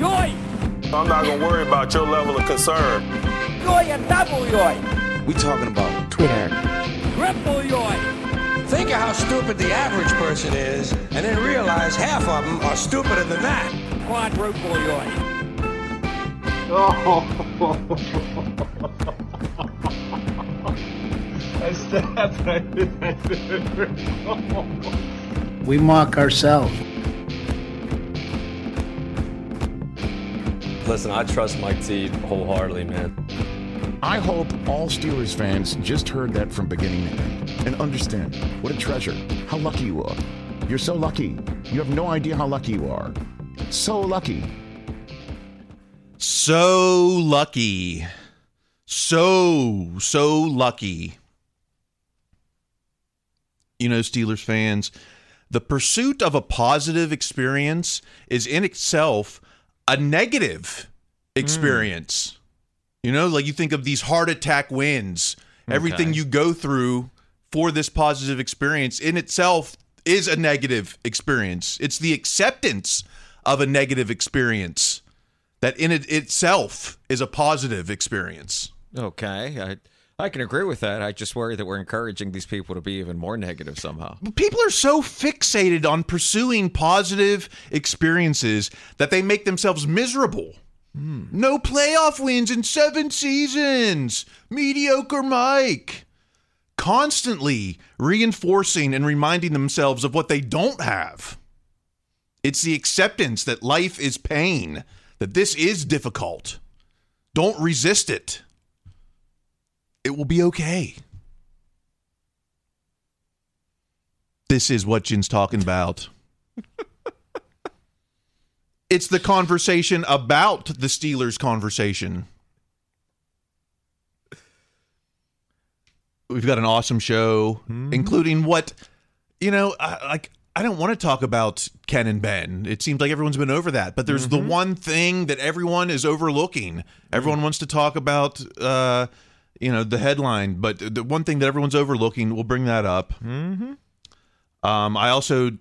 Joy! I'm not gonna worry about your level of concern. Joy and double joy! We talking about Twitter. Triple joy! Think of how stupid the average person is, and then realize half of them are stupider than that. Quadruple joy! We mock ourselves. Listen, I trust Mike T wholeheartedly, man. I hope all Steelers fans just heard that from beginning to end and understand what a treasure, how lucky you are. You're so lucky. You have no idea how lucky you are. So lucky. So lucky. So, so lucky. You know, Steelers fans, the pursuit of a positive experience is in itself a negative experience. You know, like you think of these heart attack wins, everything you go through for this positive experience in itself is a negative experience. It's the acceptance of a negative experience that in it itself is a positive experience. Okay, I I can agree with that. I just worry that we're encouraging these people to be even more negative somehow. People are so fixated on pursuing positive experiences that they make themselves miserable. Hmm. No playoff wins in seven seasons. Mediocre Mike. Constantly reinforcing and reminding themselves of what they don't have. It's the acceptance that life is pain, that this is difficult. Don't resist it. It will be okay. This is what Yinz talking about. it's the conversation about the Steelers conversation. We've got an awesome show, hmm. including what, you know, I, like I don't want to talk about Ken and Ben. It seems like everyone's been over that, but there's the mm-hmm. one thing that everyone is overlooking. Hmm. Everyone wants to talk about, uh, you know, the headline, but the one thing that everyone's overlooking, we'll bring that up. Mm-hmm. Um, I also,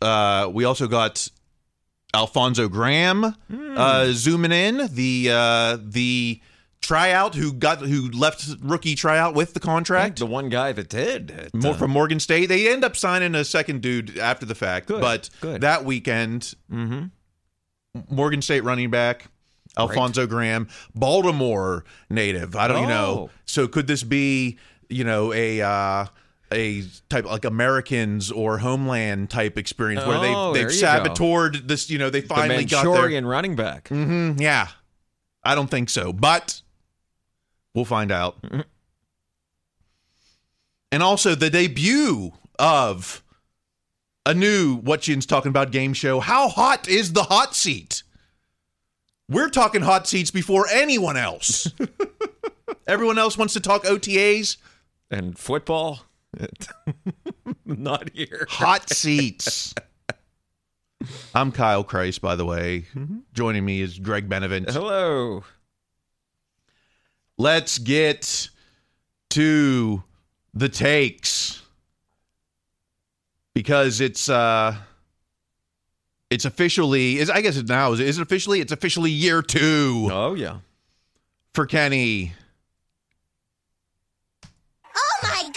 uh, we also got Alfonzo Graham uh, zooming in the uh, the tryout who got who left rookie tryout with the contract. The one guy that did. More uh, from Morgan State. They end up signing a second dude after the fact, Good, but good. that weekend, Mhm. Morgan State running back Alfonzo Graham, Baltimore native. I don't, you know. Oh. So could this be, you know, a uh, a type like Americans or Homeland type experience where Oh, they've they've you go. saboteured this. You know, they The finally got their running back. hmm yeah, I don't think so, but we'll find out. And also the debut of a new What Yinz Talking About game show. How hot is the hot seat? We're talking hot seats before anyone else. Everyone else wants to talk OTAs and football. Not here. Hot seats. I'm Kyle Chrise, by the way. Joining me is Greg Benevent. Hello. Let's get to the takes because it's uh it's officially is I guess it now is is it officially it's officially year 2 Oh yeah. for Kenny. Oh my god!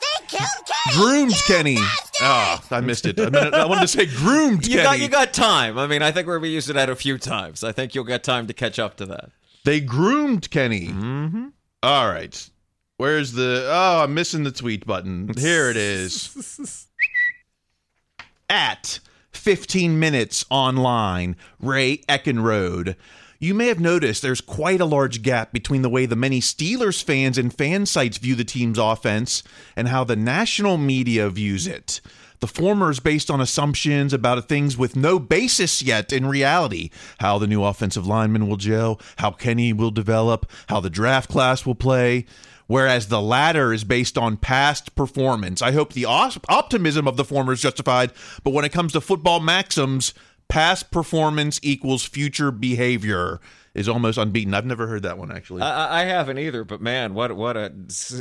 They killed Kenny! Groomed Kenny. Oh, I missed it. I, meant, I wanted to say groomed You Kenny. got you got time. I mean, I think we're gonna be using that a few times. I think you'll get time to catch up to that. They groomed Kenny. Mm-hmm. right. Where's the? Oh, I'm missing the tweet button. Here it is. At 15 minutes online, Ray Eckenrode. You may have noticed there's quite a large gap between the way the many Steelers fans and fan sites view the team's offense and how the national media views it. The former is based on assumptions about things with no basis yet in reality. How the new offensive lineman will gel, how Kenny will develop, how the draft class will play. Whereas the latter is based on past performance. I hope the op- optimism of the former is justified, but when it comes to football maxims, past performance equals future behavior is almost unbeaten. I've never heard that one actually. I, I haven't either, but man, what what a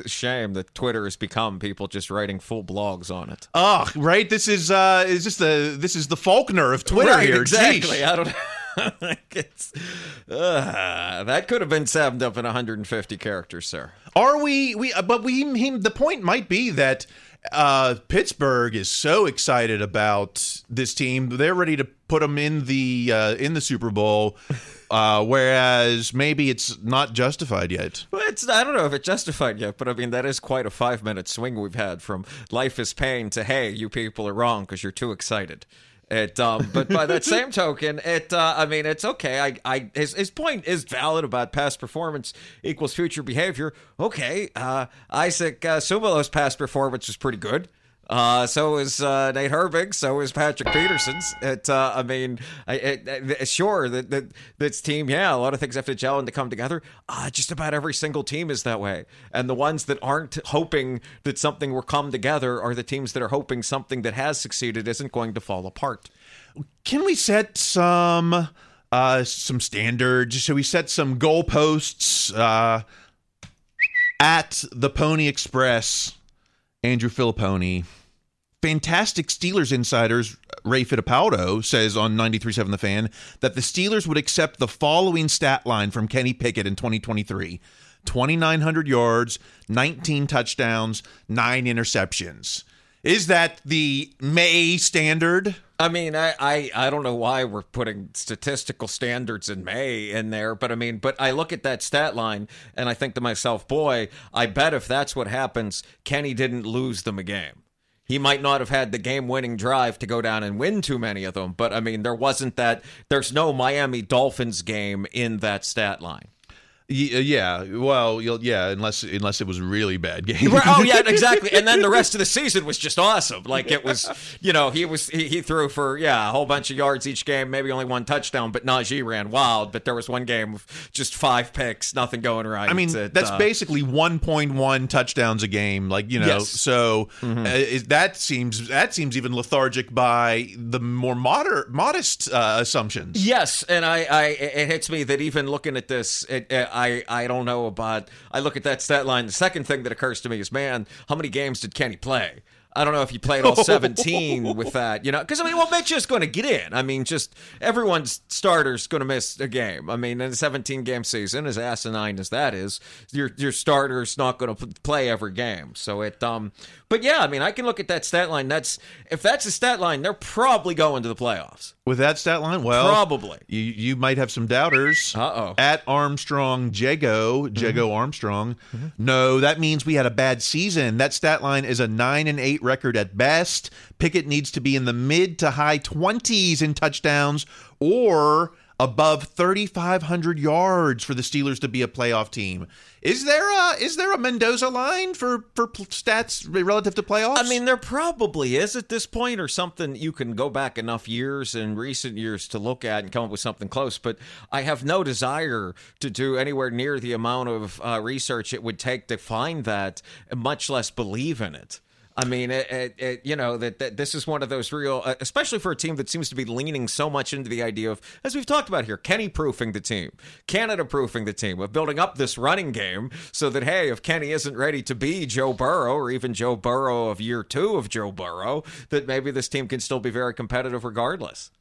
shame that Twitter has become people just writing full blogs on it. Oh, right. This is uh is this the this is the Faulkner of Twitter Right, here. exactly. Jeez. I don't. it's, uh, that could have been summed up in 150 characters, sir. Are we we uh, but we he, the point might be that uh Pittsburgh is so excited about this team. They're ready to put them in the uh in the Super Bowl. Uh whereas maybe it's not justified yet. Well, it's I don't know if it's justified yet, but I mean that is quite a five minute swing we've had from life is pain to hey, you people are wrong because you're too excited. It, um, but by that same token, it, uh, I mean, it's okay. I, I, his, his point is valid about past performance equals future behavior. Okay, uh, Isaac uh, Seumalo's past performance was pretty good. Uh, so is uh, Nate Herbig. So is Patrick Peterson's. It, uh, I mean, I, sure that, that this team, yeah, a lot of things have to gel and to come together. Uh, just about every single team is that way, and the ones that aren't hoping that something will come together are the teams that are hoping something that has succeeded isn't going to fall apart. Can we set some uh some standards? Should we set some goalposts uh at the Pony Express? Andrew Fillipponi. Fantastic Steelers insiders Ray Fittipaldo says on 93.7 The Fan that the Steelers would accept the following stat line from Kenny Pickett in 2023 2,900 yards, 19 touchdowns, nine interceptions. Is that the May standard? I mean, I, I, I don't know why we're putting statistical standards in May in there, but I mean, but I look at that stat line and I think to myself, boy, I bet if that's what happens, Kenny didn't lose them a game. He might not have had the game winning drive to go down and win too many of them, but I mean, there wasn't that, there's no Miami Dolphins game in that stat line. Y- Yeah, well, you'll, yeah, unless unless it was really bad game. Oh yeah, exactly. And then the rest of the season was just awesome. Like it was, you know, he was he, he threw for yeah a whole bunch of yards each game, maybe only one touchdown, but Najee ran wild. But there was one game of just five picks, nothing going right. I mean, It, that's uh, basically 1.1 touchdowns a game. Like you know, Yes. so uh, is, that seems that seems even lethargic by the more moder- modest uh, assumptions. Yes, and I, I, it hits me that even looking at this, it, I, I I don't know about. I look at that stat line. The second thing that occurs to me is, man, how many games did Kenny play? I don't know if you played all 17 with that, you know, because I mean, well, Mitch is going to get in. I mean, just everyone's starter's going to miss a game. I mean, in a 17 game season, as asinine as that is, your your starter's not going to play every game. So it, um, but yeah, I mean, I can look at that stat line. That's if that's a stat line, they're probably going to the playoffs. With that stat line, well, probably you you might have some doubters. Uh oh. At Armstrong Jago Jago Mm-hmm. Armstrong. No, that means we had a bad season. That stat line is a nine and eight record at best. Pickett needs to be in the mid to high twenties in touchdowns or above 3500 yards for the Steelers to be a playoff team. Is there a is there a Mendoza line for for stats relative to playoffs? I mean, there probably is at this point, or something you can go back enough years in recent years to look at and come up with something close. But I have no desire to do anywhere near the amount of uh, research it would take to find that, much less believe in it. I mean, it, it, it, you know that, that this is one of those real, uh, especially for a team that seems to be leaning so much into the idea of, as we've talked about here, Kenny proofing the team, Canada proofing the team, of building up this running game so that hey, if Kenny isn't ready to be Joe Burrow or even Joe Burrow of year two of Joe Burrow, that maybe this team can still be very competitive regardless.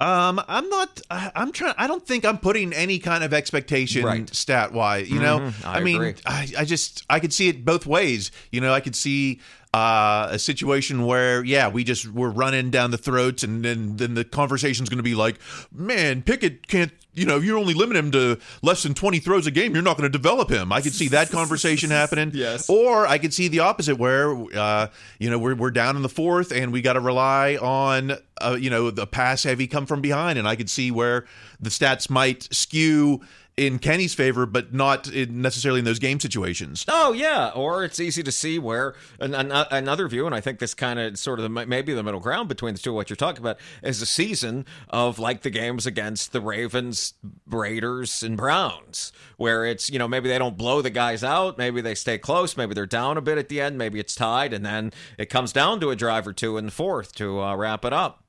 Um, I'm not. I'm trying. I don't think I'm putting any kind of expectation Right. stat wise. You know, Mhm, I I, mean. I, I just I could see it both ways. You know, I could see uh, a situation where yeah, we just we're running down the throats, and then then the conversation's going to be like, man, Pickett can't. You know, you're only limiting him to less than 20 throws a game. You're not going to develop him. I could see that conversation happening. Yes. Or I could see the opposite, where uh, you know we're we're down in the fourth, and we got to rely on uh, you know the pass heavy come from behind, and I could see where the stats might skew in Kenny's favor, but not in necessarily in those game situations. Oh yeah, or it's easy to see where an, an, another view, and I think this kind of sort of the, maybe the middle ground between the two. What you're talking about is a season of like the games against the Ravens, Raiders, and Browns, where it's you know maybe they don't blow the guys out, maybe they stay close, maybe they're down a bit at the end, maybe it's tied, and then it comes down to a drive or two in the fourth to uh, wrap it up.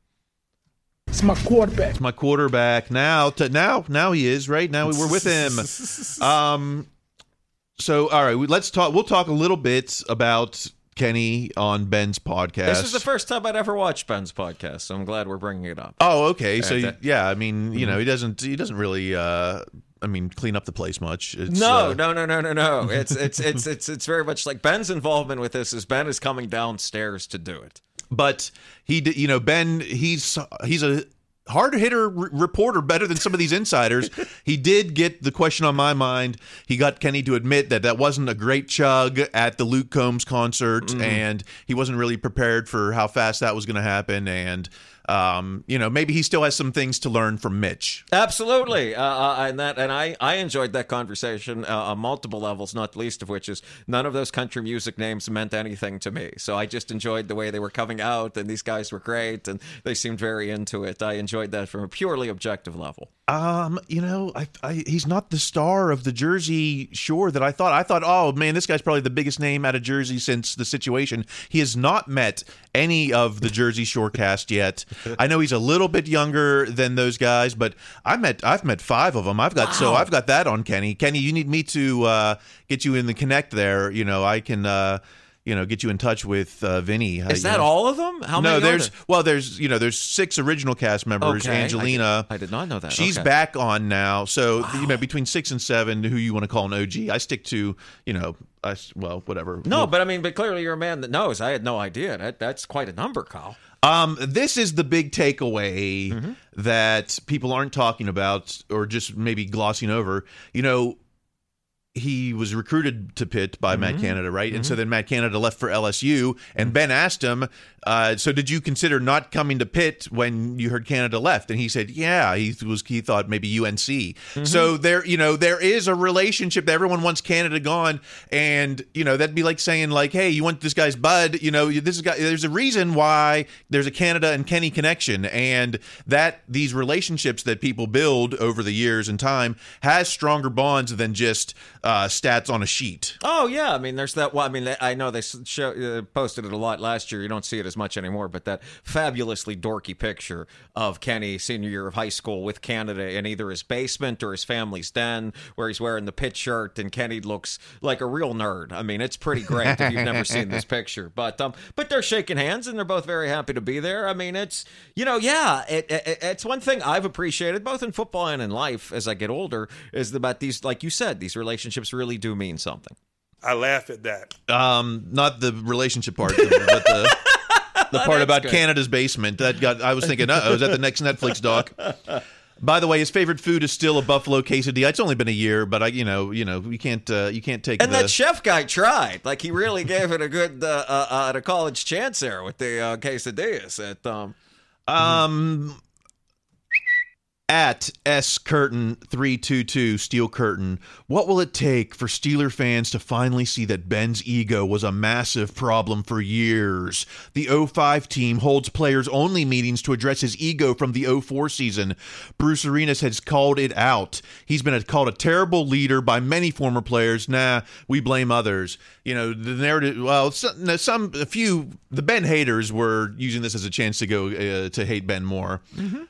It's my quarterback. It's my quarterback now. To now, now he is right now. We're with him. Um, so all right, we, let's talk. We'll talk a little bit about Kenny on Ben's podcast. This is the first time I'd ever watched Ben's podcast, so I'm glad we're bringing it up. Oh, okay. So And, uh, yeah, I mean, you know, Mhm. he doesn't he doesn't really uh I mean, clean up the place much. It's, no, uh, no, no, no, no, no. It's it's it's it's it's very much like Ben's involvement with this is Ben is coming downstairs to do it. But he you know ben he's he's a hard hitter r- reporter better than some of these insiders. He did get the question on my mind. He got kenny to admit that that wasn't a great chug at the luke combs concert Mm. and he wasn't really prepared for how fast that was going to happen. And um, you know maybe he still has some things to learn from mitch Absolutely, uh, uh, and that and I I enjoyed that conversation uh, on multiple levels. Not least of which is none of those country music names meant anything to me. So I just enjoyed the way they were coming out, and these guys were great, and they seemed very into it. I enjoyed that from a purely objective level. Um, you know, I, I he's not the star of the Jersey Shore that I thought. I thought, oh man, this guy's probably the biggest name out of Jersey since the situation. He has not met any of the Jersey Shore cast yet. I know he's a little bit younger than those guys, but I met I've met five of them. I've got so I've got that on Kenny. Kenny, you need me to uh, get you in the connect there. You know, I can. Uh, you know, get you in touch with uh, Vinny. uh, Is that know. all of them? How no, many? are there's there? well, there's you know, there's six original cast members. Okay, I did- Angelina, I did not know that. She's Okay. back on now, so you know, between six and seven, who you want to call an OG? I stick to you know, I s- well, whatever. No, but I mean, but clearly you're a man that knows. I had no idea. That that's quite a number, Kyle. Um, this is the big takeaway Mm-hmm. that people aren't talking about or just maybe glossing over. You know, he was recruited to Pitt by Matt Mhm. Canada, right? And so then Matt Canada left for LSU, and Ben asked him, uh, "So did you consider not coming to Pitt when you heard Canada left?" And he said, "Yeah." He was he thought maybe UNC. So there, you know, there is a relationship. that Everyone wants Canada gone, and you know that'd be like saying like, "Hey, you want this guy's bud?" You know, this guy. There's a reason why there's a Canada and Kenny connection, and that these relationships that people build over the years and time has stronger bonds than just uh, stats on a sheet. Oh yeah, I mean, there's that. Well, I mean, I know they show, uh, posted it a lot last year. You don't see it as much anymore, but that fabulously dorky picture of Kenny senior year of high school with Canada in either his basement or his family's den, where he's wearing the pit shirt, and Kenny looks like a real nerd. I mean, it's pretty great if you've never seen this picture. But um, but they're shaking hands and they're both very happy to be there. I mean, it's you know, yeah, it, it, it's one thing I've appreciated both in football and in life as I get older is about these, like you said, these relationships really do mean something. I laugh at that. Um, not the relationship part, but the the part about good. Canada's basement. That got. I was thinking, oh, is that the next Netflix doc? By the way, his favorite food is still a buffalo quesadilla. It's only been a year, but I, you know, you know, you can't, uh, you can't take And the. that chef guy tried. Like he really gave it a good uh, uh, uh, at a college chance there with the uh, quesadillas. At um, Um, at S Curtain three two two Steel Curtain. What will it take for Steeler fans to finally see that Ben's ego was a massive problem for years? The 05 team holds players only meetings to address his ego from the 04 season. Bruce Arians has called it out. He's been called a terrible leader by many former players. Nah, we blame others. You know the narrative. Well, some, some a few the Ben haters were using this as a chance to go uh, to hate Ben more,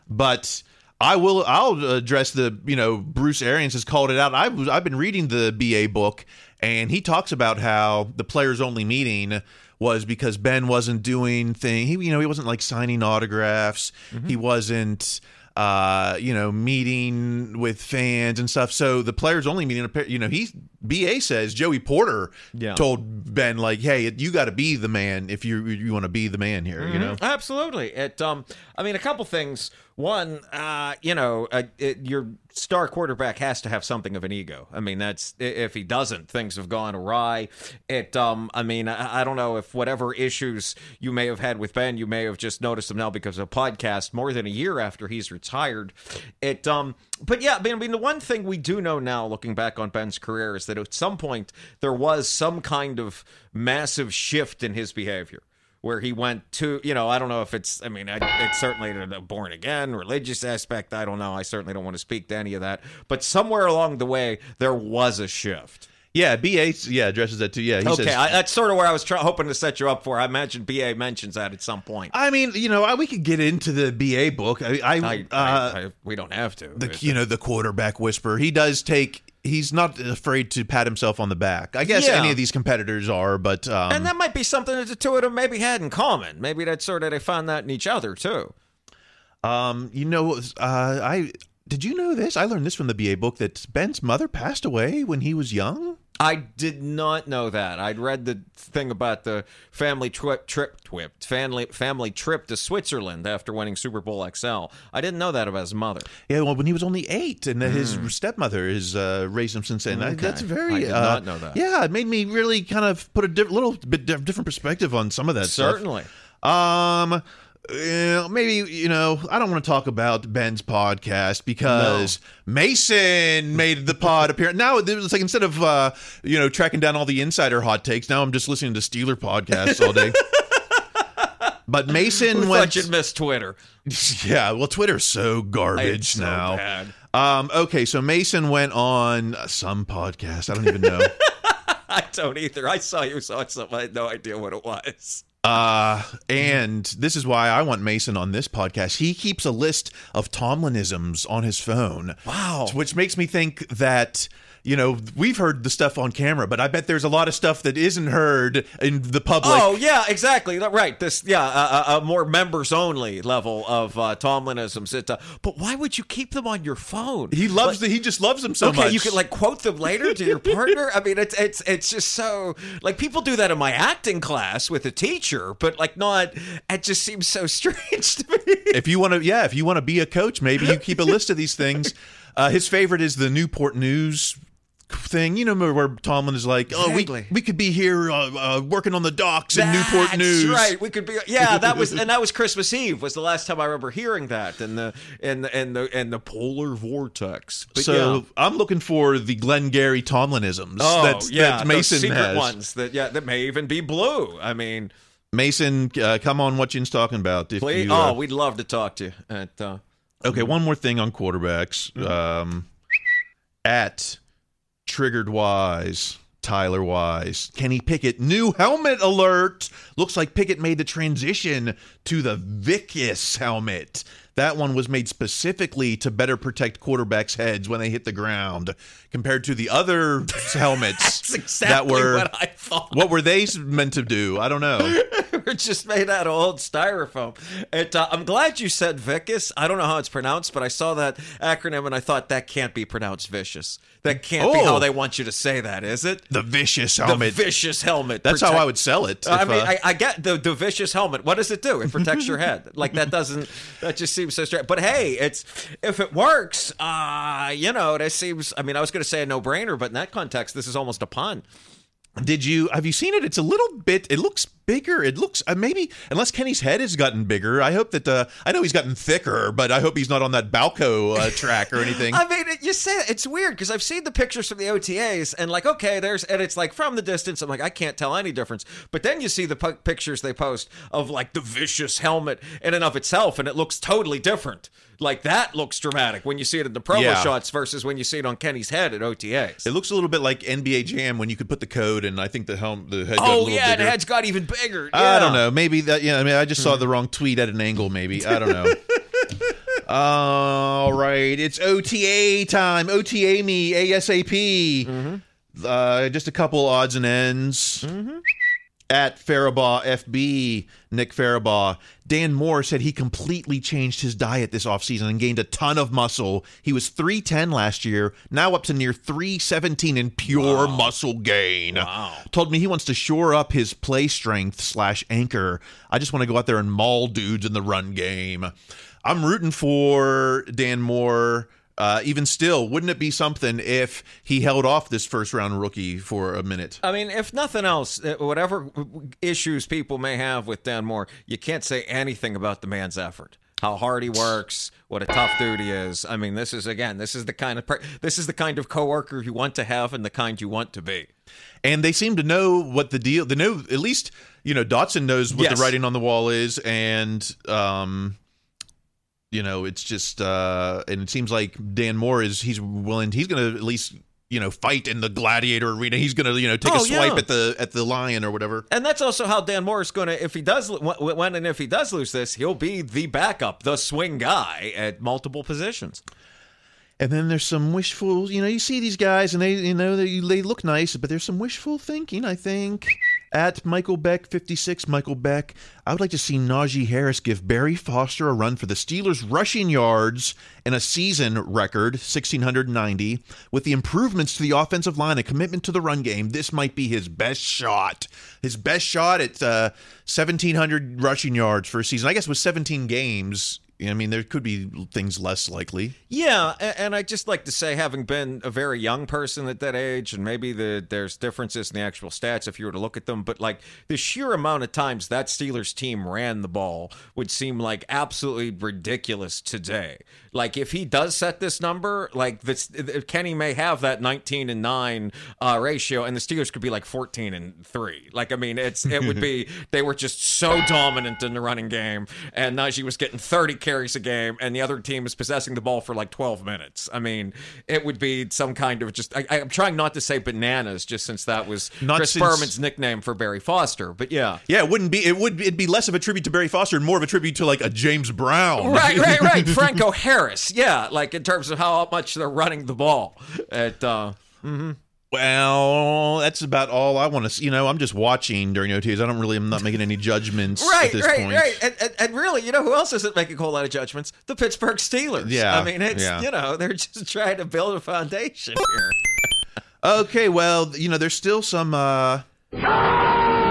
but. I will. I'll address the. You know, Bruce Arians has called it out. I was. I've been reading the BA book, and he talks about how the players only meeting was because Ben wasn't doing thing. He, you know, he wasn't like signing autographs. Mm-hmm. He wasn't. Uh, you know, meeting with fans and stuff. So the players only meeting, a pair you know, he BA says Joey Porter Yeah. told Ben like, "Hey, you got to be the man if you you want to be the man here." You know, Absolutely. It. Um. I mean, a couple things. One. Uh. You know. Uh, it, your star quarterback has to have something of an ego. I mean, that's if he doesn't, things have gone awry. It. Um. I mean, I, I don't know if whatever issues you may have had with Ben, you may have just noticed them now because of podcast more than a year after he's retired. It. Um. But yeah, I mean, the one thing we do know now, looking back on Ben's career, is that at some point there was some kind of massive shift in his behavior where he went to, you know, I don't know if it's, I mean, I- it's certainly the born again religious aspect. I don't know. I certainly don't want to speak to any of that. But somewhere along the way, there was a shift. yeah, BA yeah addresses that too. Yeah, he okay, says, I, that's sort of where I was try- hoping to set you up for. I imagine BA mentions that at some point. I mean, you know, I, we could get into the BA book. I, I, I, uh, we don't have to. the you know the quarterback whisper. He does take. He's not afraid to pat himself on the back. I guess Yeah. any of these competitors are, but um, and that might be something that the two of them maybe had in common. Maybe that's sort of they found that in each other too. um, you know, uh, I did you know this? I learned this from the BA book that Ben's mother passed away when he was young. I did not know that. I'd read the thing about the family trip, trip, trip, family family trip to Switzerland after winning Super Bowl XL. I didn't know that about his mother. Yeah, well, when he was only eight, and uh, his stepmother has uh, raised him since then. I- Hmm. Okay. That's very. I did uh, not know that. Yeah, it made me really kind of put a di- little bit di- different perspective on some of that. stuff. Certainly. Um, uh, maybe you know I don't want to talk about Ben's podcast because Mason made the pod appearance. Now it's like instead of uh, you know tracking down all the insider hot takes, now I'm just listening to Steeler podcasts all day. But Mason Who went. thought you'd miss Twitter? Yeah, well, Twitter's so garbage so now. bad. Um, okay, so Mason went on some podcast. I don't even know. I don't either. I saw you saw something. I had no idea what it was. Uh, and this is why I want Mason on this podcast. He keeps a list of Tomlinisms on his phone. Wow. Which makes me think that, you know, we've heard the stuff on camera, but I bet there's a lot of stuff that isn't heard in the public. oh yeah, exactly. Right. This yeah, a, a, a more members only level of uh, Tomlinisms. It, uh, but why would you keep them on your phone? He loves the, he just loves them so okay, much. you could like quote them later to your partner. I mean, it's it's it's just so like people do that in my acting class with a teacher, but like not. It just seems so strange to me. if you want to, yeah, if you want to be a coach, maybe you keep a list of these things. Uh, his favorite is the Newport News thing. You know where Tomlin is like, oh, we, we could be here uh, uh, working on the docks in Newport News. right. We could be. Yeah, that was and that was Christmas Eve. Was the last time I remember hearing that and the and the in the in the polar vortex. But so yeah. I'm looking for the Glengarry Tomlinisms Oh that, yeah, that Mason secret has. ones that yeah that may even be blue. I mean, Mason, uh, come on, what Yinz talking about? If please. you, uh, oh, we'd love to talk to you. At uh, Okay, one more thing on quarterbacks. Um, at triggered Wise. Tyler Wise. Kenny Pickett, new helmet alert. Looks like Pickett made the transition to the VICIS helmet. That one was made specifically to better protect quarterbacks' heads when they hit the ground, compared to the other helmets That's exactly that were. what I thought. What were they meant to do? I don't know. We're just made out of old styrofoam. It, uh, I'm glad you said VICIS. I don't know how it's pronounced, but I saw that acronym and I thought that can't be pronounced vicious. That can't be Oh. how they want you to say that, is it? The vicious helmet. The vicious helmet. That's how I would sell it. I mean, uh, I, I get the, the vicious helmet. What does it do? It protects your head. Like that doesn't. That just seems so strange. But hey, it's if it works, uh, you know, that seems. I mean, I was going to say a no brainer, but in that context, this is almost a pun. Did you have you seen it? It's a little bit. It looks bigger. It looks uh, maybe unless Kenny's head has gotten bigger. I hope that uh, I know he's gotten thicker, but I hope he's not on that Balco uh, track or anything. I mean, it- you say it, it's weird because I've seen the pictures from the OTAs and like, okay, there's and it's like from the distance, I'm like, I can't tell any difference. But then you see the pu- pictures they post of like the vicious helmet in and of itself, and it looks totally different. Like that looks dramatic when you see it in the promo Yeah. shots versus when you see it on Kenny's head at OTAs. It looks a little bit like NBA Jam when you could put the code, and I think the helm the head. got a oh yeah, bigger. the head's got even bigger. I don't know. Maybe that. Yeah, I mean, I just saw hmm. the wrong tweet at an angle. Maybe I don't know. All right, it's OTA time. OTA me ASAP. Mm-hmm. Uh, just a couple odds and ends. Mm-hmm. At Farabaugh FB, Nick Farabaugh, Dan Moore said he completely changed his diet this offseason and gained a ton of muscle. He was 310 last year, now up to near 317 in pure muscle gain. Wow. Told me he wants to shore up his play strength slash anchor. I just want to go out there and maul dudes in the run game. I'm rooting for Dan Moore. Uh, even still, wouldn't it be something if he held off this first round rookie for a minute? I mean, if nothing else, uh, whatever issues people may have with Dan Moore, you can't say anything about the man's effort. How hard he works, what a tough dude he is. I mean, this is again, this is the kind of this is the kind of coworker you want to have and the kind you want to be. and they seem to know what the deal. They know at least you know Dotson knows what Yes. the writing on the wall is, and um, you know it's just uh, and it seems like Dan Moore is he's willing. He's going to at least you know fight in the gladiator arena. He's going to you know take Oh, a swipe yeah. at the at the lion or whatever. And that's also how Dan Moore is going to, if he does, when when and if he does lose this, he'll be the backup, the swing guy at multiple positions. And then there's some wishful, you know, you see these guys and they, you know, they, they look nice, but there's some wishful thinking, I think. At Michael Beck 56, Michael Beck, I would like to see Najee Harris give Barry Foster a run for the Steelers' rushing yards and a season record, 1,690. With the improvements to the offensive line, a commitment to the run game, this might be his best shot. His best shot at uh, 1,700 rushing yards for a season. I guess with 17 games, I mean, there could be things less likely. Yeah, and I just like to say, having been a very young person at that age, and maybe the there's differences in the actual stats if you were to look at them, but like the sheer amount of times that Steelers team ran the ball would seem like absolutely ridiculous today. Like if he does set this number, like this, Kenny may have that 19 and nine uh, ratio, and the Steelers could be like 14 and three. Like I mean, it's it would be they were just so dominant in the running game, and Najee was getting 30 carries a game, and the other team is possessing the ball for like 12 minutes. I mean, it would be some kind of just. I, I'm trying not to say bananas, just since that was Not Chris since- Berman's nickname for Barry Foster. But yeah, Yeah, it wouldn't be. It would. It'd be less of a tribute to Barry Foster and more of a tribute to like a James Brown. right, right, right. Franco Harris, yeah, like in terms of how much they're running the ball. At uh, mhm. Well, that's about all I want to. see. You know, I'm just watching during OTAs. I don't really. I'm not making any judgments Right, at this right, point. right. And, and, and really, you know who else isn't making a whole lot of judgments? The Pittsburgh Steelers. Yeah, I mean, it's yeah. you know they're just trying to build a foundation here. Okay, well, you know, there's still some uh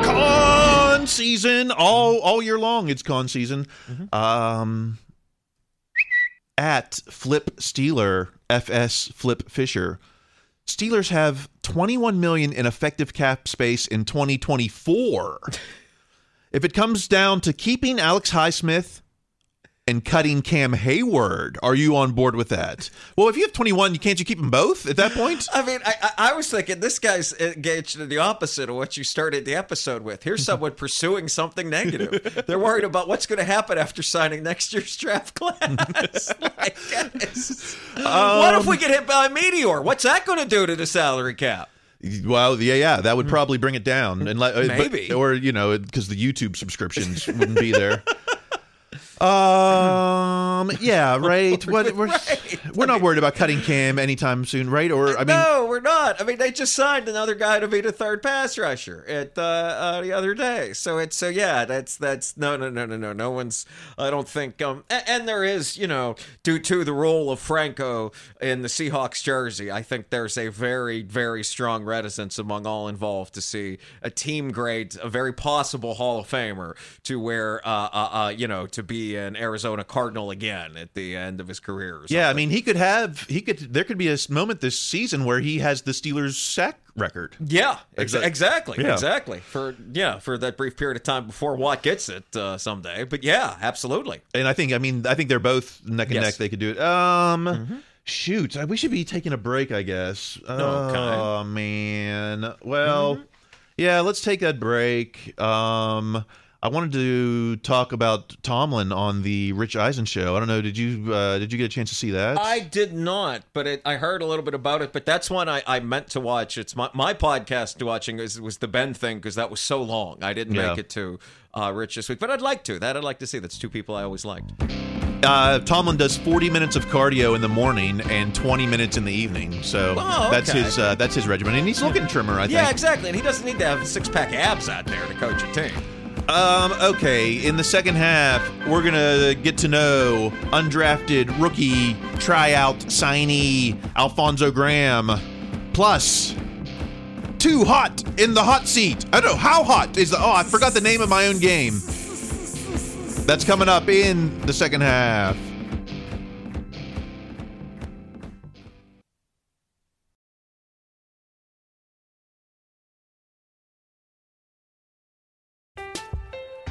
con season all all year long. It's con season. Um, at Flip Steeler FS Flip Fisher, Steelers have 21 million in effective cap space in 2024. if it comes down to keeping Alex Highsmith and cutting Cam Hayward. Are you on board with that? Well, if you have 21, you can't you keep them both at that point? I mean, I, I, was thinking this guy's engaged in the opposite of what you started the episode with. Here's someone pursuing something negative. They're worried about what's going to happen after signing next year's draft class. like, what if we get hit by a meteor? What's that going to do to the salary cap? Well, yeah, yeah, that would probably bring it down, and like, uh, but- Maybe. or you know, because the YouTube subscriptions wouldn't be there. Um. Yeah. Right. What? We're we're not worried about cutting Cam anytime soon, right? Or I mean, no, we're not. I mean, they just signed another guy to be the third pass rusher at uh, uh, the other day. So it's so yeah, that's that's no no no no no no one's. I don't think. Um, and, and there is you know due to the role of Franco in the Seahawks jersey, I think there's a very very strong reticence among all involved to see a team grade, a very possible Hall of Famer to where uh, uh, uh you know to be an Arizona Cardinal again at the end of his career. or yeah. I mean, he could have. He could. There could be a moment this season where he has the Steelers sack record. Yeah, ex- exactly, Yeah. exactly. For yeah, for that brief period of time before Watt gets it uh, someday. But yeah, absolutely. And I think. I mean, I think they're both neck and Yes. neck. They could do it. Um. Shoot, I- we should be taking a break. I guess. Okay. Oh man. Well, yeah. Let's take that break. Um. I wanted to talk about Tomlin on the Rich Eisen show. I don't know. Did you uh, did you get a chance to see that? I did not, but it, I heard a little bit about it. But that's one I, I meant to watch. It's my, my podcast watching was, was the Ben thing because that was so long. I didn't Yeah. make it to uh, Rich this week, but I'd like to. That I'd like to see. That's two people I always liked. Uh, Tomlin does 40 minutes of cardio in the morning and 20 minutes in the evening. So Oh, that's his uh, that's his regimen, and he's looking trimmer. I think. Yeah, exactly. And he doesn't need to have six pack abs out there to coach a team. Um, okay, in the second half, we're gonna get to know undrafted rookie tryout signee Alfonzo Graham, plus too hot in the hot seat. I don't know how hot is the. Oh, I forgot the name of my own game. That's coming up in the second half.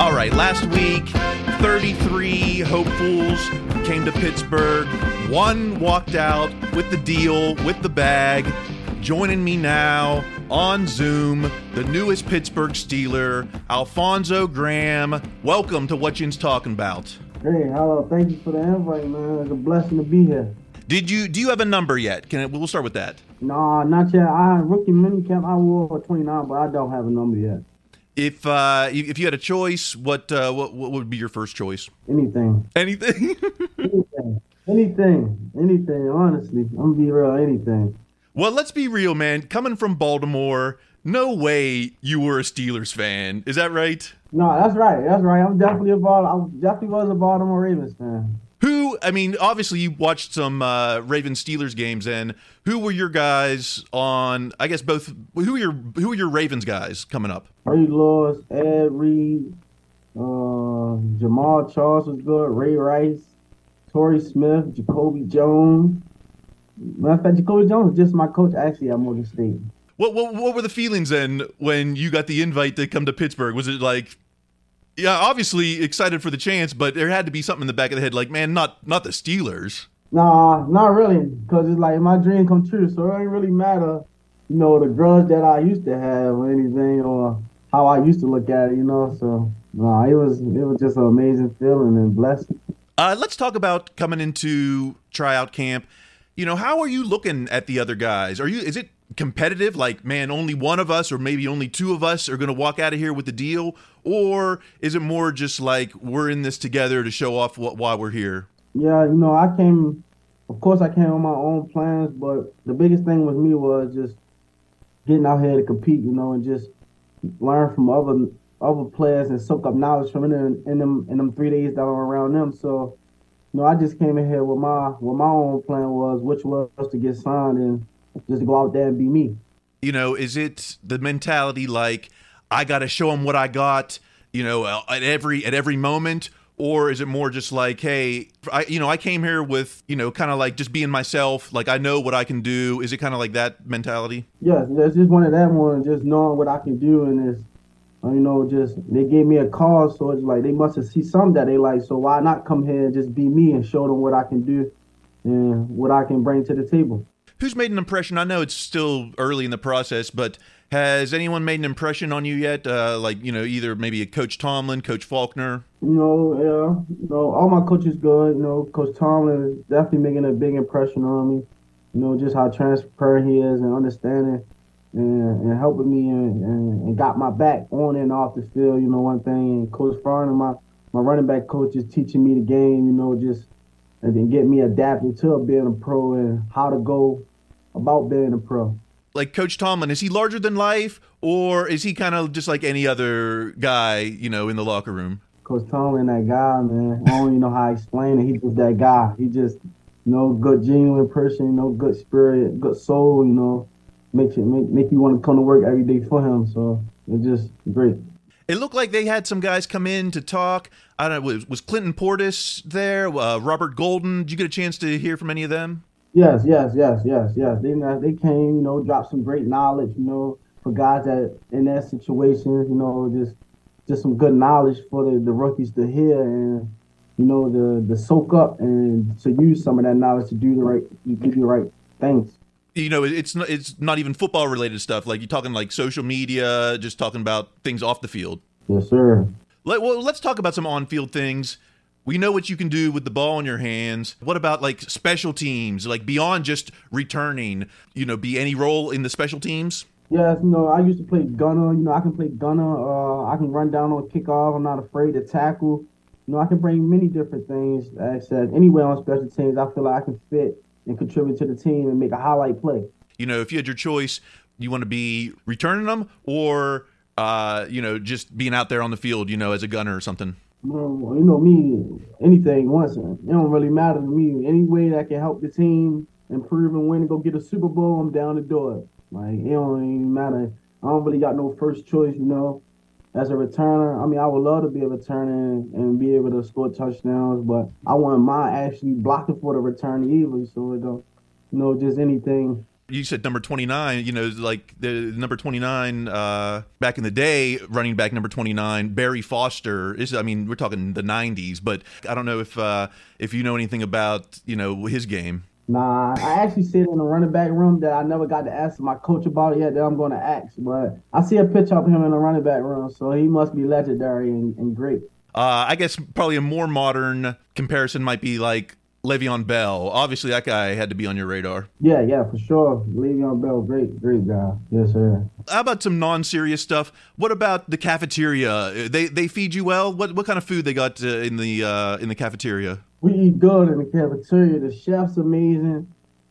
All right, last week, 33 hopefuls came to Pittsburgh. One walked out with the deal, with the bag. Joining me now on Zoom, the newest Pittsburgh Steeler, Alfonzo Graham. Welcome to What Yinz Talking About. Hey, hello. Thank you for the invite, man. It's a blessing to be here. Did you do you have a number yet? Can I, we'll start with that. Nah, not yet. I rookie minicamp. I wore 29, but I don't have a number yet. If uh, if you had a choice, what uh, what what would be your first choice? Anything. Anything. anything. Anything. Anything. Honestly, I'm gonna be real. Anything. Well, let's be real, man. Coming from Baltimore, no way you were a Steelers fan. Is that right? No, that's right. That's right. I'm definitely a Baltimore. I definitely was a Baltimore Ravens fan. Who? I mean, obviously you watched some uh, Ravens Steelers games, and who were your guys on? I guess both. Who are your Who are your Ravens guys coming up? Ray Lewis, Ed Reed, uh, Jamaal Charles was good. Ray Rice, Torrey Smith, Jacoby Jones. Matter of fact, Jacoby Jones is just my coach actually at Morgan State. What, what what were the feelings then when you got the invite to come to Pittsburgh? Was it like, yeah, obviously excited for the chance, but there had to be something in the back of the head, like, man, not not the Steelers. Nah, not really, because it's like my dream come true. So it ain't really matter, you know, the grudge that I used to have or anything, or how I used to look at it, you know. So nah, it was it was just an amazing feeling and blessing. Uh, let's talk about coming into tryout camp. You know, how are you looking at the other guys? Are you is it competitive like man only one of us or maybe only two of us are going to walk out of here with the deal or is it more just like we're in this together to show off what why we're here yeah you know i came of course i came on my own plans but the biggest thing with me was just getting out here to compete you know and just learn from other other players and soak up knowledge from them in them in them three days that I'm around them so you know i just came in here with my what my own plan was which was to get signed and just go out there and be me. You know, is it the mentality like I got to show them what I got, you know, uh, at every at every moment? Or is it more just like hey i you know i came here with you know kind of like just being myself like i know what i can do. Is it kind of like that mentality? Yes it's just one of that one just knowing what i can do and it's uh, you know just they gave me a call so it's like they must have seen something that they like so why not come here and just be me and show them what i can do and what i can bring to the table? Who's made an impression? I know it's still early in the process, but has anyone made an impression on you yet? Uh, like you know, either maybe a Coach Tomlin, Coach Faulkner. No, yeah, no. all my coaches good. You know, Coach Tomlin is definitely making a big impression on me. You know, just how transparent he is and understanding and, and helping me and, and, and, got my back on and off the field. You know, one thing. And Coach Faulkner, my my running back coach, is teaching me the game. You know, just and then get me adapted to being a pro and how to go about being a pro. Like Coach Tomlin, is he larger than life, or is he kind of just like any other guy, you know, in the locker room? Coach Tomlin, that guy, man. I don't even know how to explain it. He's just that guy. He just, you know, good, genuine person. You know, good spirit, good soul. You know, makes it make make you want to come to work every day for him. So it's just great. It looked like they had some guys come in to talk. I don't know. Was, was Clinton Portis there? Uh, Robert Golden? Did you get a chance to hear from any of them? Yes, yes, yes, yes, yes. They they came, you know, dropped some great knowledge, you know, for guys that in that situation, you know, just just some good knowledge for the, the rookies to hear and you know the the soak up and to use some of that knowledge to do the right to do the right things. You know, it's not it's not even football related stuff. Like you're talking like social media, just talking about things off the field. Yes, sir. Let, well, let's talk about some on field things we know what you can do with the ball in your hands. What about like special teams, like beyond just returning? You know, be any role in the special teams? Yes, you know, I used to play gunner. You know, I can play gunner. Uh, I can run down on kickoff. I'm not afraid to tackle. You know, I can bring many different things. Like I said, anywhere on special teams, I feel like I can fit and contribute to the team and make a highlight play. You know, if you had your choice, you want to be returning them or, uh, you know, just being out there on the field, you know, as a gunner or something you know me, anything once. It don't really matter to me. Any way that can help the team improve and win and go get a Super Bowl, I'm down to do it. Like it don't even matter. I don't really got no first choice, you know. As a returner, I mean, I would love to be a returner and be able to score touchdowns, but I want my actually blocking for the return either. So it don't, you know, just anything you said number 29 you know like the number 29 uh, back in the day running back number 29 barry foster is i mean we're talking the 90s but i don't know if uh, if you know anything about you know his game Nah, I actually sit in the running back room that I never got to ask my coach about it yet that I'm going to ask. But I see a picture of him in the running back room, so he must be legendary and, and great. Uh, I guess probably a more modern comparison might be like Le'Veon Bell. Obviously, that guy had to be on your radar. Yeah, yeah, for sure. Le'Veon Bell, great, great guy. Yes, sir. How about some non-serious stuff? What about the cafeteria? They they feed you well. What what kind of food they got uh, in the uh, in the cafeteria? We eat good in the cafeteria. The chef's amazing.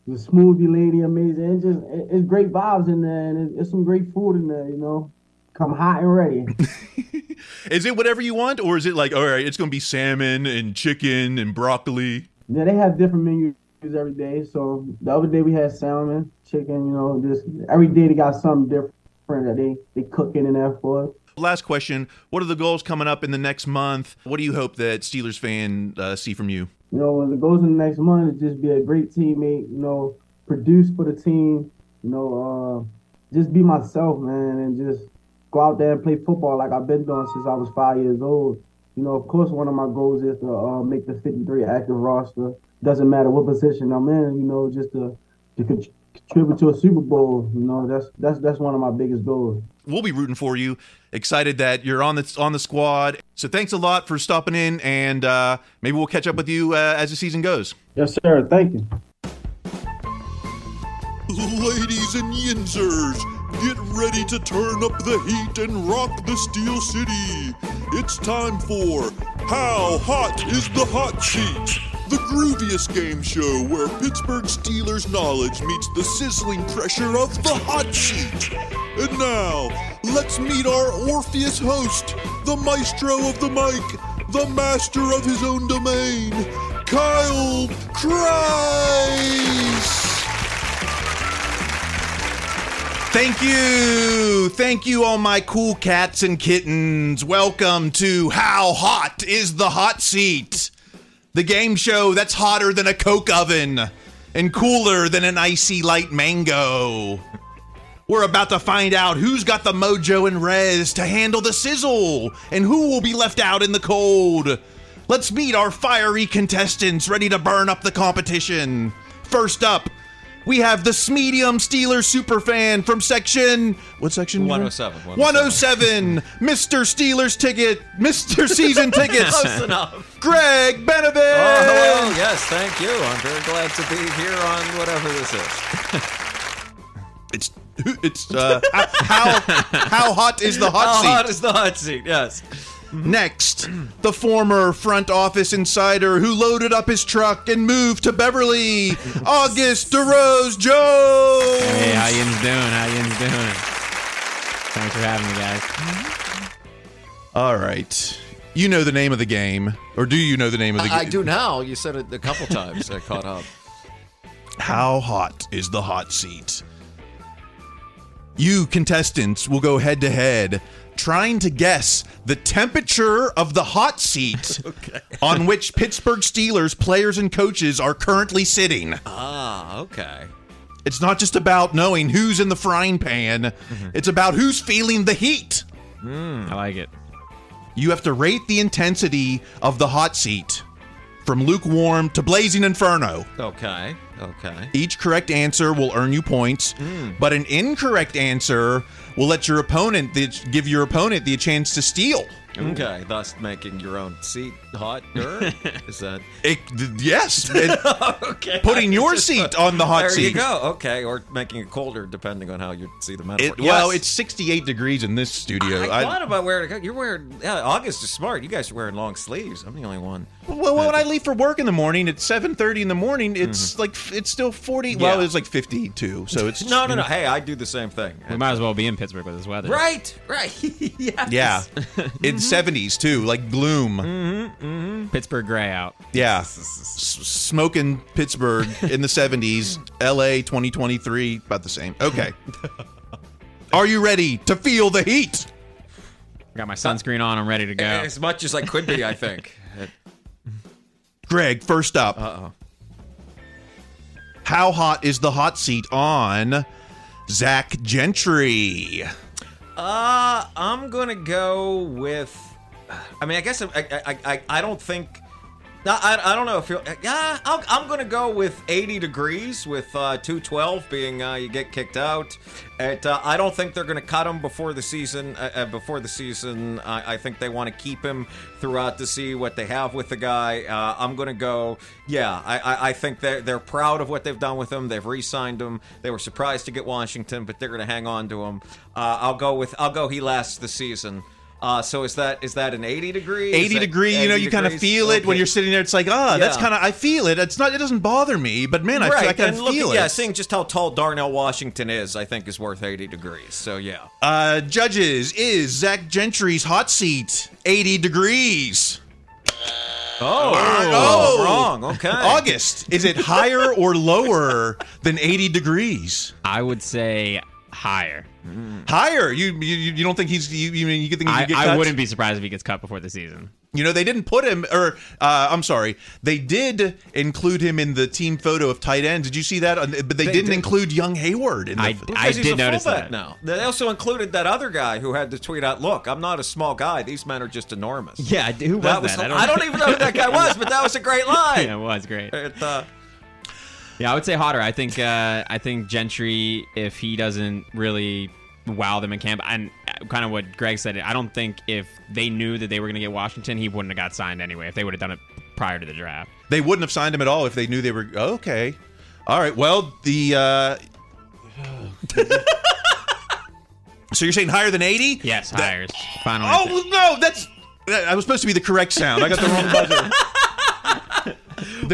The smoothie lady amazing. And just it- it's great vibes in there, and it's, it's some great food in there. You know, come hot and ready. Is it whatever you want, or is it like all right? It's going to be salmon and chicken and broccoli. Yeah, they have different menus every day. So the other day we had salmon, chicken. You know, just every day they got something different that they they cooking in there for us. Last question: What are the goals coming up in the next month? What do you hope that Steelers fan uh, see from you? You know, when it goes in the next month, is just be a great teammate. You know, produce for the team. You know, uh, just be myself, man, and just go out there and play football like I've been doing since I was five years old. You know, of course, one of my goals is to uh, make the 53 active roster. Doesn't matter what position I'm in. You know, just to to con- contribute to a Super Bowl. You know, that's that's that's one of my biggest goals. We'll be rooting for you. Excited that you're on the on the squad. So thanks a lot for stopping in, and uh, maybe we'll catch up with you uh, as the season goes. Yes, sir. Thank you. Ladies and yinzers, get ready to turn up the heat and rock the Steel City. It's time for How Hot is the Hot Seat? The grooviest game show where Pittsburgh Steelers knowledge meets the sizzling pressure of the hot seat. And now, let's meet our Orpheus host, the maestro of the mic, the master of his own domain, Kyle Chrise. Thank you. Thank you, all my cool cats and kittens. Welcome to How Hot is the Hot Seat? The game show that's hotter than a Coke oven and cooler than an icy light mango. We're about to find out who's got the mojo and res to handle the sizzle and who will be left out in the cold. Let's meet our fiery contestants ready to burn up the competition. First up, we have the Smedium Steelers superfan from section what section? 107, 107. Mr. Steelers ticket, Mr. Season tickets. Close enough. Greg Benevent. Oh, hello. Yes, thank you. I'm very glad to be here on whatever this is. It's it's uh, how how hot is the hot How seat? hot is the hot seat? Yes. Next, the former front office insider who loaded up his truck and moved to Beverly, August DeRose Jones. Hey, how yins doing? How yins doing? Thanks for having me, guys. All right. You know the name of the game, or do you know the name of the game? I do now. You said it a couple times. I caught up. How hot is the hot seat? You contestants will go head to head trying to guess the temperature of the hot seat on which Pittsburgh Steelers players and coaches are currently sitting. Ah, okay. It's not just about knowing who's in the frying pan, it's about who's feeling the heat. I like it. You have to rate the intensity of the hot seat from lukewarm to blazing inferno. Okay. Okay. Each correct answer will earn you points, hmm. but an incorrect answer will let your opponent the, give your opponent the chance to steal. Okay. Thus making your own seat hotter. is that? It, th- yes, It- okay. putting your seat on the hot seat. there seat. you go. Okay, or making it colder depending on how you see the metaphor. It, Well, Yes. it's 68 degrees in this studio. I, I- thought about wearing. You're wearing. Yeah, August is smart. You guys are wearing long sleeves. I'm the only one. well, when I leave for work in the morning at 7:30 in the morning, it's like it's still 40. Well, Mm-hmm. Yeah. it's like 52. So it's No, no, no. Hey, I do the same thing. We might as well be in Pittsburgh with this weather. Right, right. yes. Yeah, in 70s too, like gloom. Mm-hmm, Pittsburgh gray out. Yeah, S- smoking Pittsburgh in the 70s, LA 2023, about the same. Okay. Are you ready to feel the heat? I Got my sunscreen on. I'm ready to go. As much as I could be, I think. Greg, first up. Uh oh. How hot is the hot seat on Zach Gentry? Uh, I'm gonna go with. I mean, I guess I, I, I, I don't think I, I don't know if you yeah I'll, I'm gonna go with 80 degrees with uh, 212 being uh, you get kicked out. At, uh, I don't think they're gonna cut him before the season. Uh, uh, before the season, I, I think they want to keep him throughout to see what they have with the guy. Uh, I'm gonna go. Yeah, I, I, I think they're they're proud of what they've done with him. They've re-signed him. They were surprised to get Washington, but they're gonna hang on to him. I'll go with I'll go. He lasts the season. Uh, so is that is that an 80 degree? 80 that degree, you know, you kind of feel it when you're sitting there. It's like, ah, that's Yeah. kind of, I feel it. It's not, it doesn't bother me, but man, I, right, I kind of look, feel it. yeah, seeing just how tall Darnell Washington is, I think is worth 80 degrees. So yeah. Uh, judges, is Zach Gentry's hot seat 80 degrees? Oh, oh, wrong. Okay. August, is it higher or lower than 80 degrees? I would say higher. Higher. You you, you don't think he's you, you mean you think he I, could get I cut? wouldn't be surprised if he gets cut before the season. You know, they didn't put him, or uh, I'm sorry, they did include him in the team photo of tight end. Did you see that? Uh, But they, They didn't did. include young Heyward. In the, I- Because he's did a notice fullback that. now. They also included that other guy who had to tweet out, "Look, I'm not a small guy. These men are just enormous." Yeah, who was that? that? I don't, even know who that guy was, but that was a great line. yeah, it was great. It, uh, Yeah, I would say hotter. I think uh, I think Gentry, if he doesn't really wow them in camp, and kind of what Greg said, I don't think if they knew that they were going to get Washington, he wouldn't have got signed anyway. If they would have done it prior to the draft, they wouldn't have signed him at all if they knew they were okay. All right. Well, the uh, so you're saying higher than 80? yes, That- hires. Final. Oh no, that's I was supposed to be the correct sound. I got the wrong buzzer.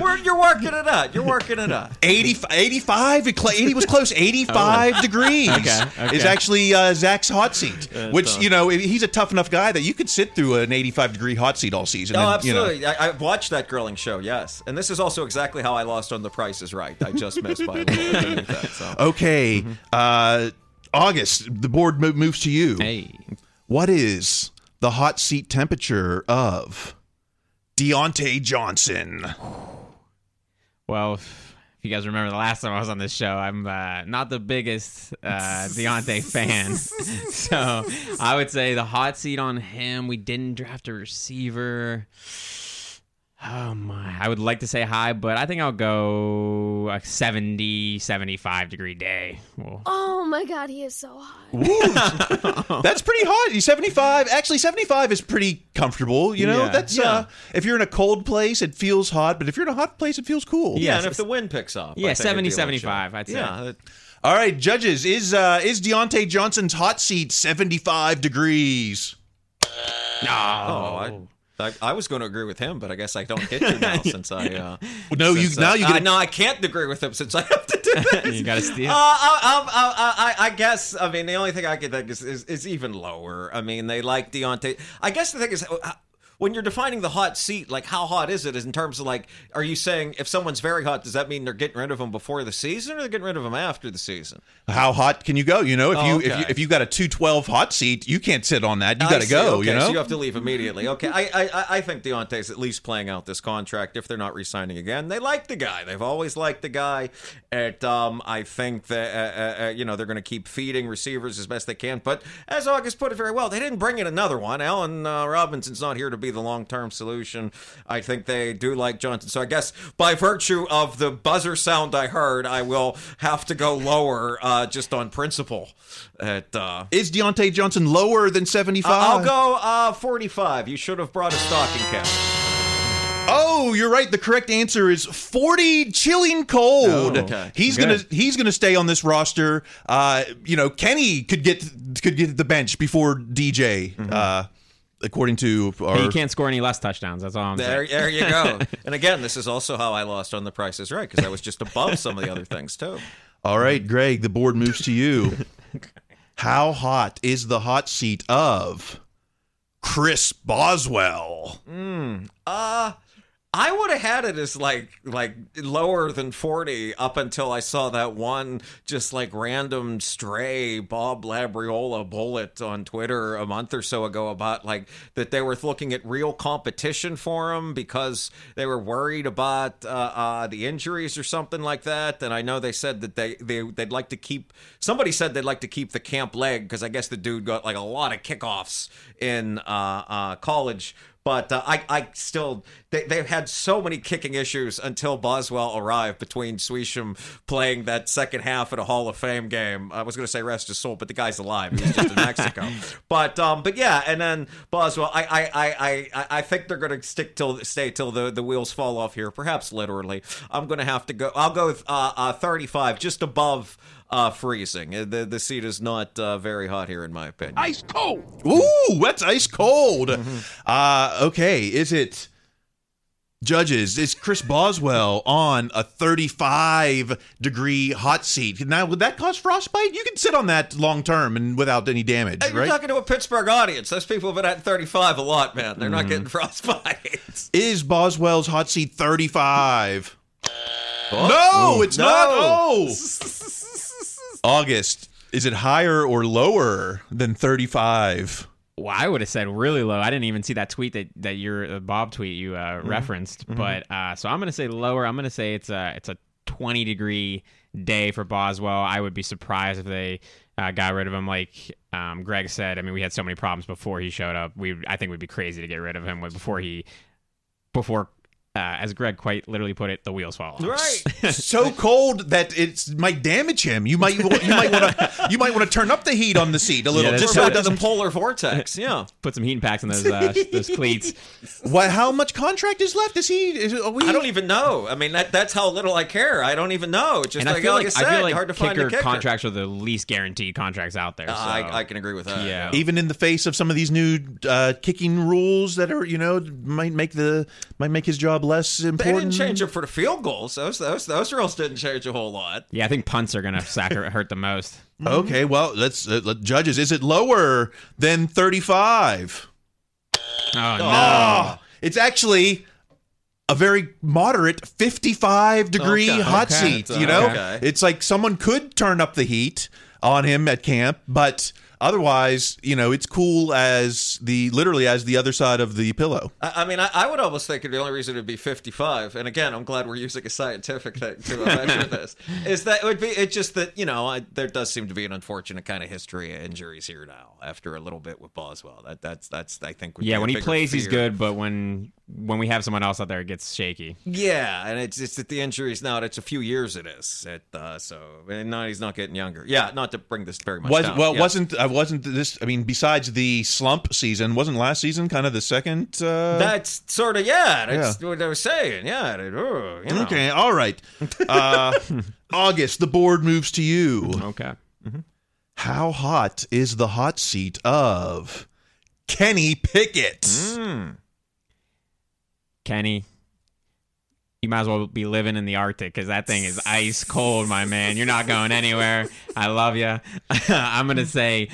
we're, you're working it out. You're working it out. 80, 85, it 80 was close. 85 degrees Okay, okay. is actually uh, Zach's hot seat, Uh, which, tough. you know, he's a tough enough guy that you could sit through an 85 degree hot seat all season. Oh, and, you know. absolutely. I, have watched that grilling show. Yes, and this is also exactly how I lost on The Price Is Right. I just missed by a little bit underneath that. So. Okay. Uh, August, the board mo- moves to you. Hey, What is the hot seat temperature of Diontae Johnson? Well. If you guys remember the last time I was on this show, I'm uh, not the biggest uh, Diontae fan, so I would say the hot seat on him. We didn't draft a receiver. Oh my. I would like to say high, but I think I'll go a 70, 75 degree day. Well, Oh my god, he is so hot. That's pretty hot. He's 75. Actually, 75 is pretty comfortable. You know, Yeah. that's Yeah. uh, if you're in a cold place, it feels hot, but if you're in a hot place, it feels cool. Yeah, Yes, and if the wind picks up, I yeah, think it'd 70, be a little 75, chilly. I'd say. Yeah, that- All right, judges, is uh, is Diontae Johnson's hot seat 75 degrees? Oh, I, I, I was going to agree with him, but I guess I don't get to now since I. Uh, No, you now uh, you uh, get no, I can't agree with him since I have to do this. you got to steal. Uh, I, I, I, I, I guess. I mean, the only thing I can think is, is, is even lower. I mean, they like Diontae. I guess the thing is, uh, when you're defining the hot seat, like how hot is it? Is in terms of like, are you saying if someone's very hot, does that mean they're getting rid of them before the season, or they're getting rid of them after the season? How hot can you go? You know, if Oh, you if you if you got a 212 hot seat, you can't sit on that. You got to go. Okay, you know. so you have to leave immediately. Okay, I, I, I- I think Diontae's at least playing out this contract if they're not re-signing again. They like the guy. They've always liked the guy. And um, I think that uh, uh, uh, you know they're going to keep feeding receivers as best they can. But as August put it very well, they didn't bring in another one. Allen uh, Robinson's not here to be the long-term solution. I think they do like Johnson. So I guess by virtue of the buzzer sound I heard, I will have to go lower uh, just on principle. At uh, is Diontae Johnson lower than 75? I'll go uh, 45. You should have brought a stocking cap. Oh, you're right. The correct answer is 40 chilling cold. Oh, okay. He's Good. gonna he's gonna stay on this roster. Uh, you know, Kenny could get could get the bench before DJ. Mm-hmm. Uh, according to our he can't score any less touchdowns. That's all I'm There, saying. there you go. and again, this is also how I lost on the Price is Right because I was just above some of the other things too. All right, Greg, the board moves to you. How hot is the hot seat of Chris Boswell? Mm, uh I would have had it as like like lower than 40 up until I saw that one just like random stray Bob Labriola bullet on Twitter a month or so ago about like that they were looking at real competition for him because they were worried about uh, uh, the injuries or something like that. And I know they said that they, they they'd like to keep somebody said they'd like to keep the camp leg because I guess the dude got like a lot of kickoffs in uh, uh, college. But uh, I, I still, they, they've had so many kicking issues until Boswell arrived between Suisham playing that second half at a Hall of Fame game. I was going to say rest his soul, but the guy's alive. He's just in Mexico. But um, but yeah, and then Boswell, I I I I, I think they're going to stick till stay till the, the wheels fall off here. Perhaps literally. I'm going to have to go. I'll go with uh, uh, 35, just above uh, freezing. Uh, The the seat is not uh, very hot here, in my opinion. Ice cold. Ooh, that's ice cold. Uh, okay, is it judges? Is Chris Boswell on a 35 degree hot seat? Now, would that cause frostbite? You can sit on that long term and without any damage, Hey, you're right? talking to a Pittsburgh audience. Those people have been at 35 a lot, man. They're not getting frostbite. Is Boswell's hot seat 35? no, it's No. not. Oh, August. Is it higher or lower than 35? Well, I would have said really low. I didn't even see that tweet that that your uh, Bob tweet you uh, Mm-hmm. referenced. But uh, so I'm going to say lower. I'm going to say it's a it's a 20 degree day for Boswell. I would be surprised if they uh, got rid of him. Like um, Greg said, I mean, we had so many problems before he showed up. We I think we'd be crazy to get rid of him before he before. Uh, as Greg quite literally put it, the wheels fall off. Right. so cold that it might damage him. You might you might want to you might want to turn up the heat on the seat a little Yeah, just that's so it doesn't. polar vortex. Yeah. Put some heating packs in those uh, those cleats. What? How much contract is left? Is he? Is, are we, I don't even know. I mean, that that's how little I care. I don't even know. It's Just and like, I feel like, I said, I feel like hard to find kicker a kicker. contracts are the least guaranteed contracts out there. Uh, so. I, I can agree with that. Yeah. Even in the face of some of these new uh, kicking rules that are, you know, might make the might make his job less They didn't change it for the field goals. Those those those rules didn't change a whole lot. Yeah, I think punts are gonna sacri- hurt the most. Okay, well, let's uh, let, judges. Is it lower than thirty-five? Oh no! Oh, it's actually a very moderate 55 degree Okay. hot Okay. seat. You know, Okay. it's like someone could turn up the heat on him at camp, but otherwise, you know, it's cool as the literally as the other side of the pillow. I, I mean, I, I would almost think the only reason it would be 55, and again, I'm glad we're using a scientific thing to measure this, is that it would be, it's just that, you know, I, there does seem to be an unfortunate kind of history of injuries here now after a little bit with Boswell. That That's, that's I think, would Yeah, be when he bigger plays, he's good, but when when we have someone else out there, it gets shaky. Yeah, and it's it's that the injuries now. It's a few years it is. It, uh, so and now he's not getting younger. Yeah, not to bring this very much Was down. well, yeah. wasn't uh, wasn't this? I mean, besides the slump season, wasn't last season kind of the second? Uh, That's sort of yeah. That's what I was saying. Yeah. it- oh, you know. Okay, all right. Uh, August, the board moves to you. Okay. How hot is the hot seat of Kenny Pickett? Mm. Kenny, you might as well be living in the Arctic because that thing is ice cold, my man. You're not going anywhere. I love you. I'm gonna say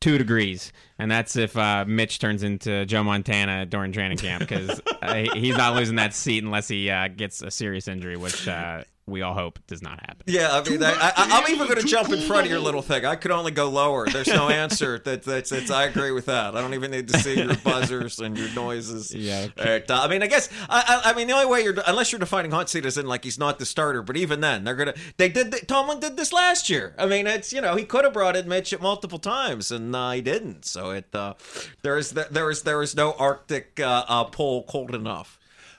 two degrees, and that's if uh, Mitch turns into Joe Montana during training camp because uh, he's not losing that seat unless he uh, gets a serious injury, which uh, we all hope does not happen. Yeah, I mean, I, I, I'm even going to jump in front of your little thing. I could only go lower. There's no answer. That, that's, that's. I agree with that. I don't even need to see your buzzers and your noises. Yeah. It, uh, I mean, I guess. I, I, I mean, the only way you're, unless you're defining hot seat as in like he's not the starter, but even then, they're gonna. They did. Tomlin did this last year. I mean, it's you know he could have brought in Mitch at multiple times, and uh, he didn't. So it uh, there is there is there is no Arctic uh, uh, pole cold enough.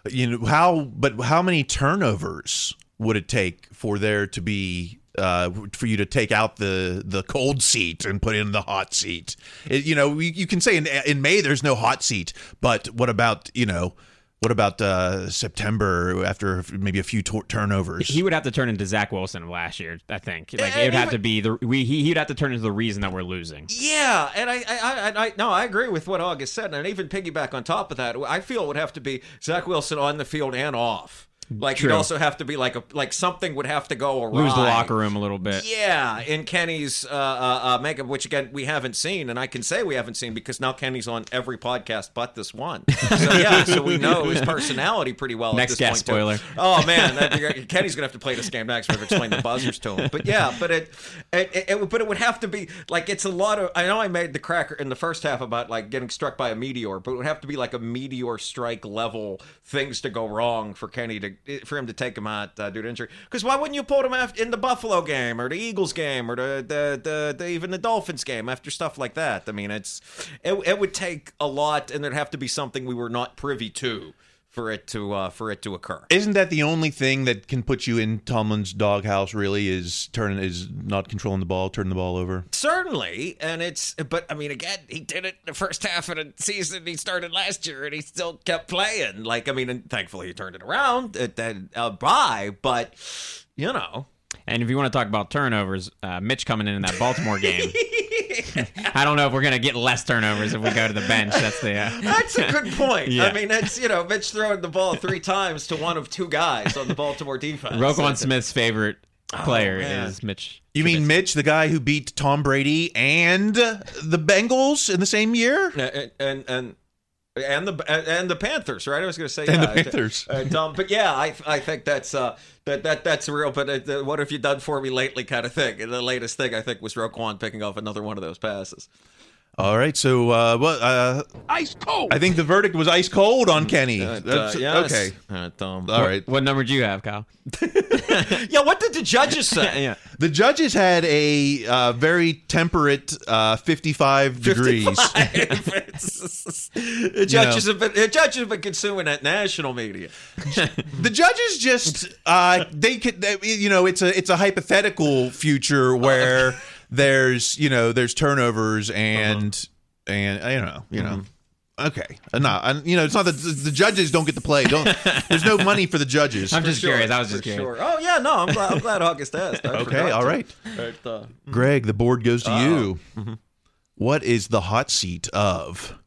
You know how, but how many turnovers would it take for there to be uh, for you to take out the the cold seat and put in the hot seat? It, you know, you, you can say in in May there's no hot seat, but what about you know? What about uh, September after maybe a few tor- turnovers? He would have to turn into Zach Wilson of last year, I think. Like Yeah, it would have even- to be the we, he, he'd have to turn into the reason that we're losing. Yeah, and I, I, I, I, no, I agree with what August said, and even piggyback on top of that, I feel it would have to be Zach Wilson on the field and off. Like True. you'd also have to be like a like something would have to go awry. Lose the locker room a little bit. Yeah, in Kenny's uh, uh, uh, makeup, which again we haven't seen, and I can say we haven't seen because now Kenny's on every podcast but this one. So yeah, so we know his personality pretty well. Next at this guest, point, too. spoiler. Oh man, that, Kenny's gonna have to play this game next. We've explained the buzzers to him. But yeah, but it, it, it, it, but it would have to be like it's a lot of. I know I made the cracker in the first half about like getting struck by a meteor, but it would have to be like a meteor strike level things to go wrong for Kenny to for him to take him out uh, due to injury. Because why wouldn't you put him after, in the Buffalo game or the Eagles game or the, the, the, the even the Dolphins game after stuff like that? I mean, it's it, it would take a lot, and there'd have to be something we were not privy to for it to uh, for it to occur. Isn't that the only thing that can put you in Tomlin's doghouse? Really, is turning is not controlling the ball, turning the ball over. Certainly, and it's but I mean, again, he did it the first half of the season. He started last year, and he still kept playing. Like I mean, and thankfully he turned it around at that uh, bye. But you know, And if you want to talk about turnovers, uh, Mitch coming in in that Baltimore game. I don't know if we're gonna get less turnovers if we go to the bench. That's the. Uh, That's a good point. Yeah. I mean, that's you know, Mitch throwing the ball three times to one of two guys on the Baltimore defense. Roquan Smith's favorite player Oh, is Mitch. You mean Mitch, the guy who beat Tom Brady and the Bengals in the same year? and and and and the and the Panthers, right? I was going to say And the. Panthers. And, um, but yeah, I I think that's uh that that that's real. But uh, what have you done for me lately? Kind of thing. And the latest thing I think was Roquan picking off another one of those passes. All right, so uh, what? Uh, ice cold. I think the verdict was ice cold on Kenny. Uh, That's- yes. Okay. Uh, um, All right. What number do you have, Kyle? yeah, what did the judges say? yeah. The judges had a uh, very temperate uh, 55 degrees. the judges have been the judges have been consuming that national media. the judges just uh, they could they, you know it's a it's a hypothetical future where there's you know there's turnovers and and I don't know you know okay Uh, no and, you know it's not that the, the judges don't get to play don't there's no money for the judges I'm just Sure, curious. I was just curious. sure. Oh yeah, no, I'm glad, I'm glad August asked. I Okay, forgot all to. right. But, uh, Greg the board goes to Oh. you What is the hot seat of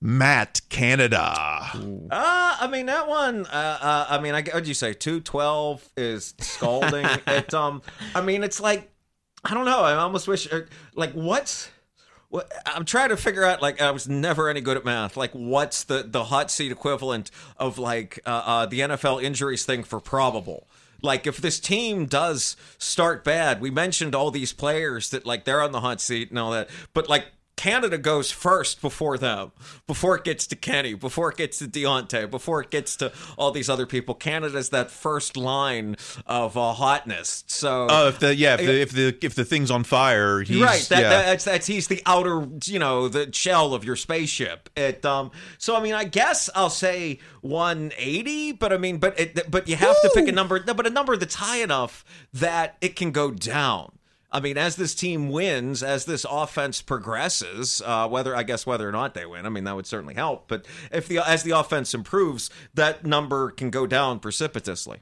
Matt Canada Uh, I mean that one. Uh, uh, I mean, I what'd you say? Two twelve is scalding. it um, I mean, it's like I don't know. I almost wish uh, like what's. What, I'm trying to figure out. Like, I was never any good at math. Like, what's the the hot seat equivalent of like uh, uh, the NFL injuries thing for probable? Like, if this team does start bad, we mentioned all these players that like they're on the hot seat and all that, but like Canada goes first before them, before it gets to Kenny, before it gets to Diontae, before it gets to all these other people. Canada's that first line of uh, hotness. So, oh if the yeah if the if the if the thing's on fire he's right, that, yeah. that's that's he's the outer, you know, the shell of your spaceship. It um. So I mean, I guess I'll say 180, but I mean, but it, but you have to pick a number, but a number that's high enough that it can go down. I mean, as this team wins, as this offense progresses, uh, whether I guess whether or not they win, I mean that would certainly help. But if the as the offense improves, that number can go down precipitously.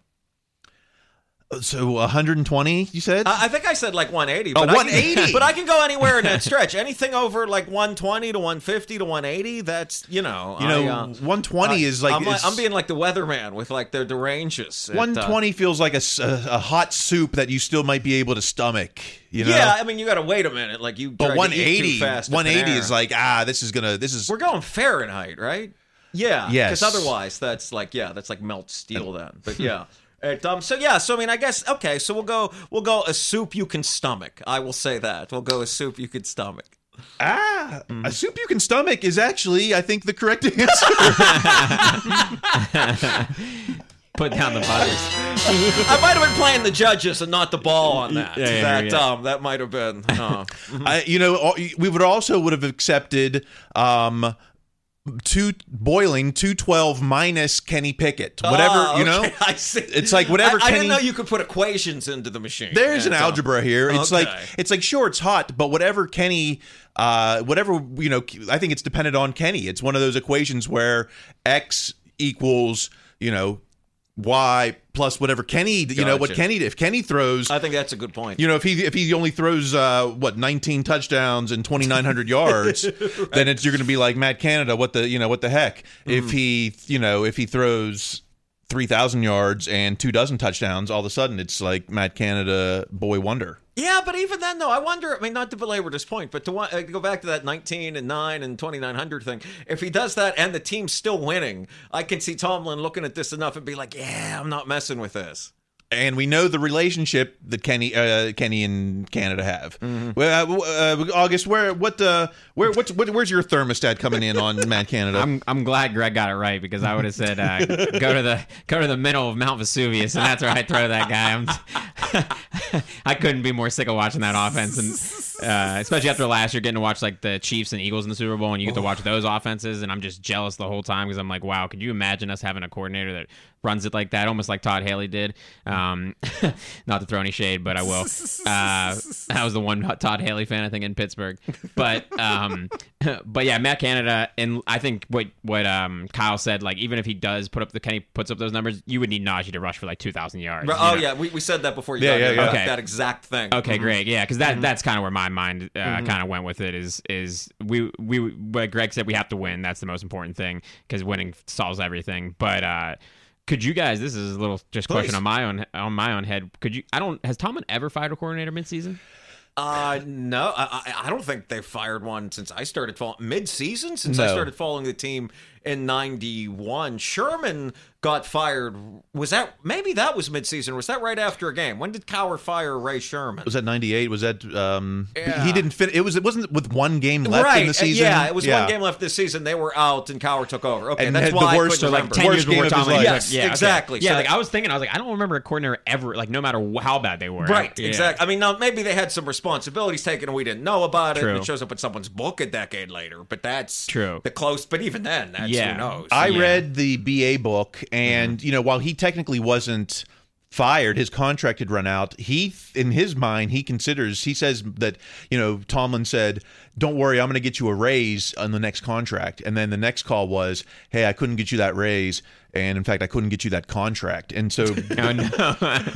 So 120 you said I I think I said like 180. Oh, But I can- 180. but I can go anywhere in that stretch. Anything over like 120 to 150 to 180, that's, you know. You know, I, uh, 120 I- is like- I'm, it's- I'm being like the weatherman with like the, the ranges. It, uh, 120 feels like a a hot soup that you still might be able to stomach you know Yeah, I mean, you got to wait a minute. Like you but tried to eat too 180 fast 180 is like ah this is gonna this is We're going Fahrenheit, right? Yeah. Yes. Because otherwise, that's like yeah, that's like melt steel then. But yeah. It, um, so yeah, so I mean, I guess okay. So we'll go, we'll go a soup you can stomach. I will say that we'll go a soup you can stomach. ah a soup you can stomach is actually i think the correct answer Put down the butters. I might have been playing the judges and not the ball on that. Yeah, yeah, that yeah. um, that might have been. Uh, I, you know we would also would have accepted um two boiling 212 minus kenny pickett whatever Oh, you know I see. it's like whatever I, I didn't know you could put equations into the machine. There's an And, um, algebra here. It's like it's like sure it's hot, but whatever Kenny, uh, whatever you know, I think it's dependent on Kenny. It's one of those equations where x equals you know y plus whatever Kenny, you know what Kenny if Kenny throws. I think that's a good point. you know, if he if he only throws uh, what 19 touchdowns and 2,900 yards, then it's you're going to be like Matt Canada. What the you know what the heck? Mm-hmm. If he you know if he throws 3,000 yards and two dozen touchdowns, all of a sudden it's like Matt Canada boy wonder. Yeah, but even then, though, I wonder. I mean, not to belabor this point, but to uh, go back to that 19 and 9 and 2900 thing. If he does that and the team's still winning, I can see Tomlin looking at this enough and be like, "Yeah, I'm not messing with this." And we know the relationship that Kenny, uh, Kenny and Canada have. Mm-hmm. Well, uh, uh, August, where, what, uh, where, what, what, where's your thermostat coming in on Mad Canada? I'm I'm glad Greg got it right because I would have said uh, go to the go to the middle of Mount Vesuvius and that's where I throw that guy. I'm, I couldn't be more sick of watching that offense and uh, especially after last year getting to watch like the Chiefs and Eagles in the Super Bowl and you get to watch those offenses and I'm just jealous the whole time because I'm like wow could you imagine us having a coordinator that runs it like that almost like Todd Haley did. Um, not to throw any shade, but I will. Uh, I was the one Todd Haley fan I think in Pittsburgh, but um, but yeah, Matt Canada, and I think what what um, Kyle said, like even if he does put up the Kenny puts up those numbers, you would need Najee to rush for like two thousand yards. Oh know? yeah, we, we said that before. You Yeah, got yeah, here, yeah. that- Okay. That exact thing. Okay, Mhm. great. Yeah, because that Mhm. that's kind of where my mind uh, Mhm. kind of went with it. Is is we we what Greg said we have to win. That's the most important thing because winning solves everything. But uh, could you guys? This is a little just question on my own on my own head. Could you? I don't. Has Tomlin ever fired a coordinator midseason? Uh, no, I, I don't think they've fired one since I started following mid-season. Since I started following the team in '91, Sherman got fired. Was that maybe that was mid-season? Was that right after a game? When did Cowher fire Ray Sherman? was that 98? Was that, um, Yeah. he didn't fit, it was, it wasn't with one game left right. in the season. Yeah, it was one game left this season. They were out, and Cowher took over. Okay, And that's had the why I worst- couldn't like, 10 Worst years game before of his life. Yes, yeah, okay. exactly. Yeah, So like I was thinking, I was like, I don't remember a coordinator ever, like no matter how bad they were. Right, Yeah. exactly. I mean, now maybe they had some responsibilities taken and we didn't know about it. True. And it shows up in someone's book a decade later, but that's True. The close, but even then, that's Yeah. who knows. I Yeah. read the BA book, and mm-hmm. you know, while he technically wasn't fired, his contract had run out. He, in his mind, he considers. He says that you know, Tomlin said, "Don't worry, I'm going to get you a raise on the next contract." And then the next call was, "Hey, I couldn't get you that raise." And in fact, I couldn't get you that contract. And so Oh, no.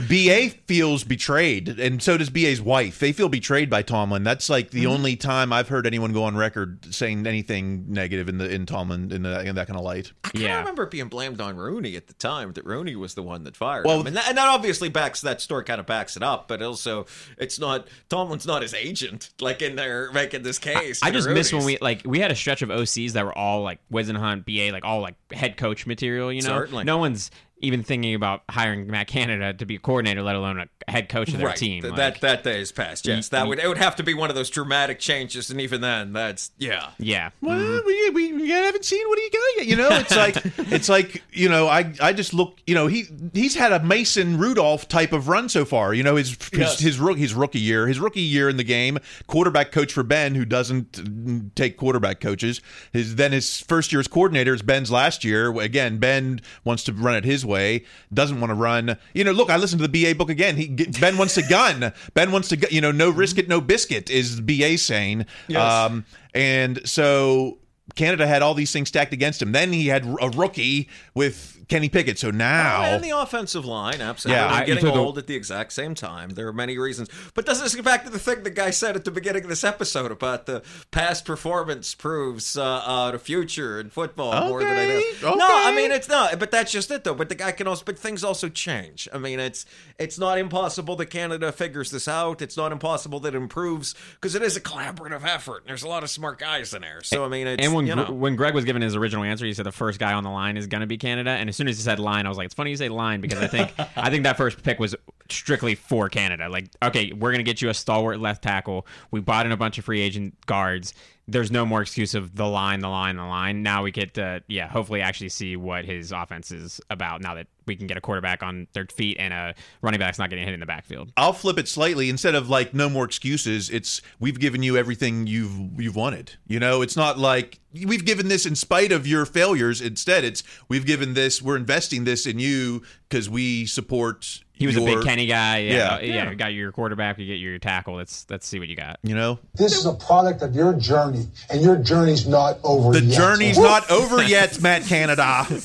BA feels betrayed, and so does BA's wife. They feel betrayed by Tomlin. That's like the mm-hmm. only time I've heard anyone go on record saying anything negative in the in Tomlin in, the, in that kind of light. I can't Yeah. remember it being blamed on Rooney at the time that Rooney was the one that fired Well- him, and that, and that obviously backs that story kind of backs it up. But also, it's not Tomlin's not his agent, like in there making this case. I to just miss when we like we had a stretch of OCs that were all like Whisenhunt, BA, like all like head coach material. You know, Certainly. no one's even thinking about hiring Matt Canada to be a coordinator, let alone a head coach of their right. team. Th- like- that that day is past. Yes, Ye- that would it would have to be one of those dramatic changes, and even then, that's yeah. yeah. Well, we, we, we haven't seen what he got yet. You know, it's like it's like you know, I I just look. You know, he he's had a Mason Rudolph type of run so far. You know, his his Yes. his, rook, his rookie year, his rookie year in the game, quarterback coach for Ben, who doesn't mm, take quarterback coaches. His then his first year as coordinator is Ben's last year. Again, Ben wants to run it his way, doesn't want to run. You know, look, I listened to the BA book again. He Ben wants to gun. Ben wants to gu- you know, no risk it, no biscuit is BA saying. Yes. Um, and so Canada had all these things stacked against him. Then he had a rookie with Kenny Pickett. So now, and the offensive line, absolutely. Yeah, I- getting you took a- old at the exact same time. There are many reasons. But doesn't this get back to the thing the guy said at the beginning of this episode about the past performance proves uh, uh, the future in football more than it is? Okay, No, I mean it's not. But that's just it, though. But the guy can also. But things also change. I mean, it's it's not impossible that Canada figures this out. It's not impossible that it improves because it is a collaborative effort. And there's a lot of smart guys in there. So I mean, it's and when you know. when Greg was given his original answer, he said the first guy on the line is going to be Canada. And as soon as he said line, I was like, it's funny you say line because I think I think that first pick was strictly for Canada. Like, okay, we're to get you a stalwart left tackle. We bought in a bunch of free agent guards. There's no more excuse of the line, the line, the line. Now we get to yeah, hopefully actually see what his offense is about. Now that we can get a quarterback on their feet and a running back's not getting hit in the backfield. I'll flip it slightly. Instead of like no more excuses, it's we've given you everything you've you've wanted. You know, it's not like we've given this in spite of your failures. Instead, it's we've given this. We're investing this in you because we support. He was a big Kenny guy. Yeah, Yeah. yeah. yeah. You got your quarterback, you get your tackle. Let's let's see what you got. You know, This is a product of your journey, and your journey's not over the yet. journey's not over yet, Matt Canada.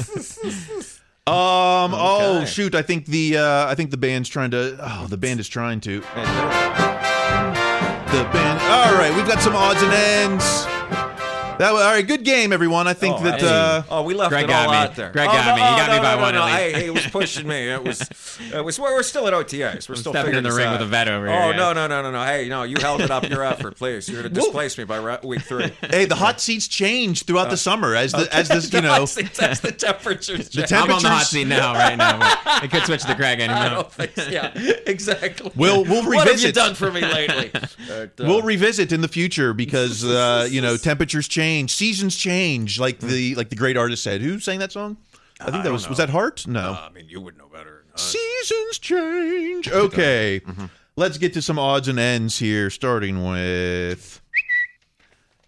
Um. Oh shoot! I think the uh, I think the band's trying to. Oh, the band is trying to. The band. All right, we've got some odds and ends. That was, all right, good game, everyone. I think Oh, that. hey. Uh, oh, we left Greg it all got me. out there. Greg oh, got no, me. He oh, got no, me by no, one no, at no. least. Hey, he was pushing me. It was, it was. We're still at OTAs. We're still stepping figuring in the this ring out. with a vet over here, oh, here, no, no, no, no, no. Hey, no, you held it up your effort, please. You're going to displace me by ra- week three. hey, the hot seats change throughout the summer as the as this you know. hot seats, that's the temperatures. The change. I'm on the hot temperatures- seat now, right now. But it could switch to Greg any I minute. don't think. Yeah, exactly. We'll we'll What have you revisit. done for me lately? But, uh, We'll revisit in the future because uh, you know temperatures change, seasons change, like the like the great artist said. Who sang that song? I think that don't was was that Hart? No. Uh, I mean, you would know better. Uh, Seasons change. Okay, let's get to some odds and ends here, starting with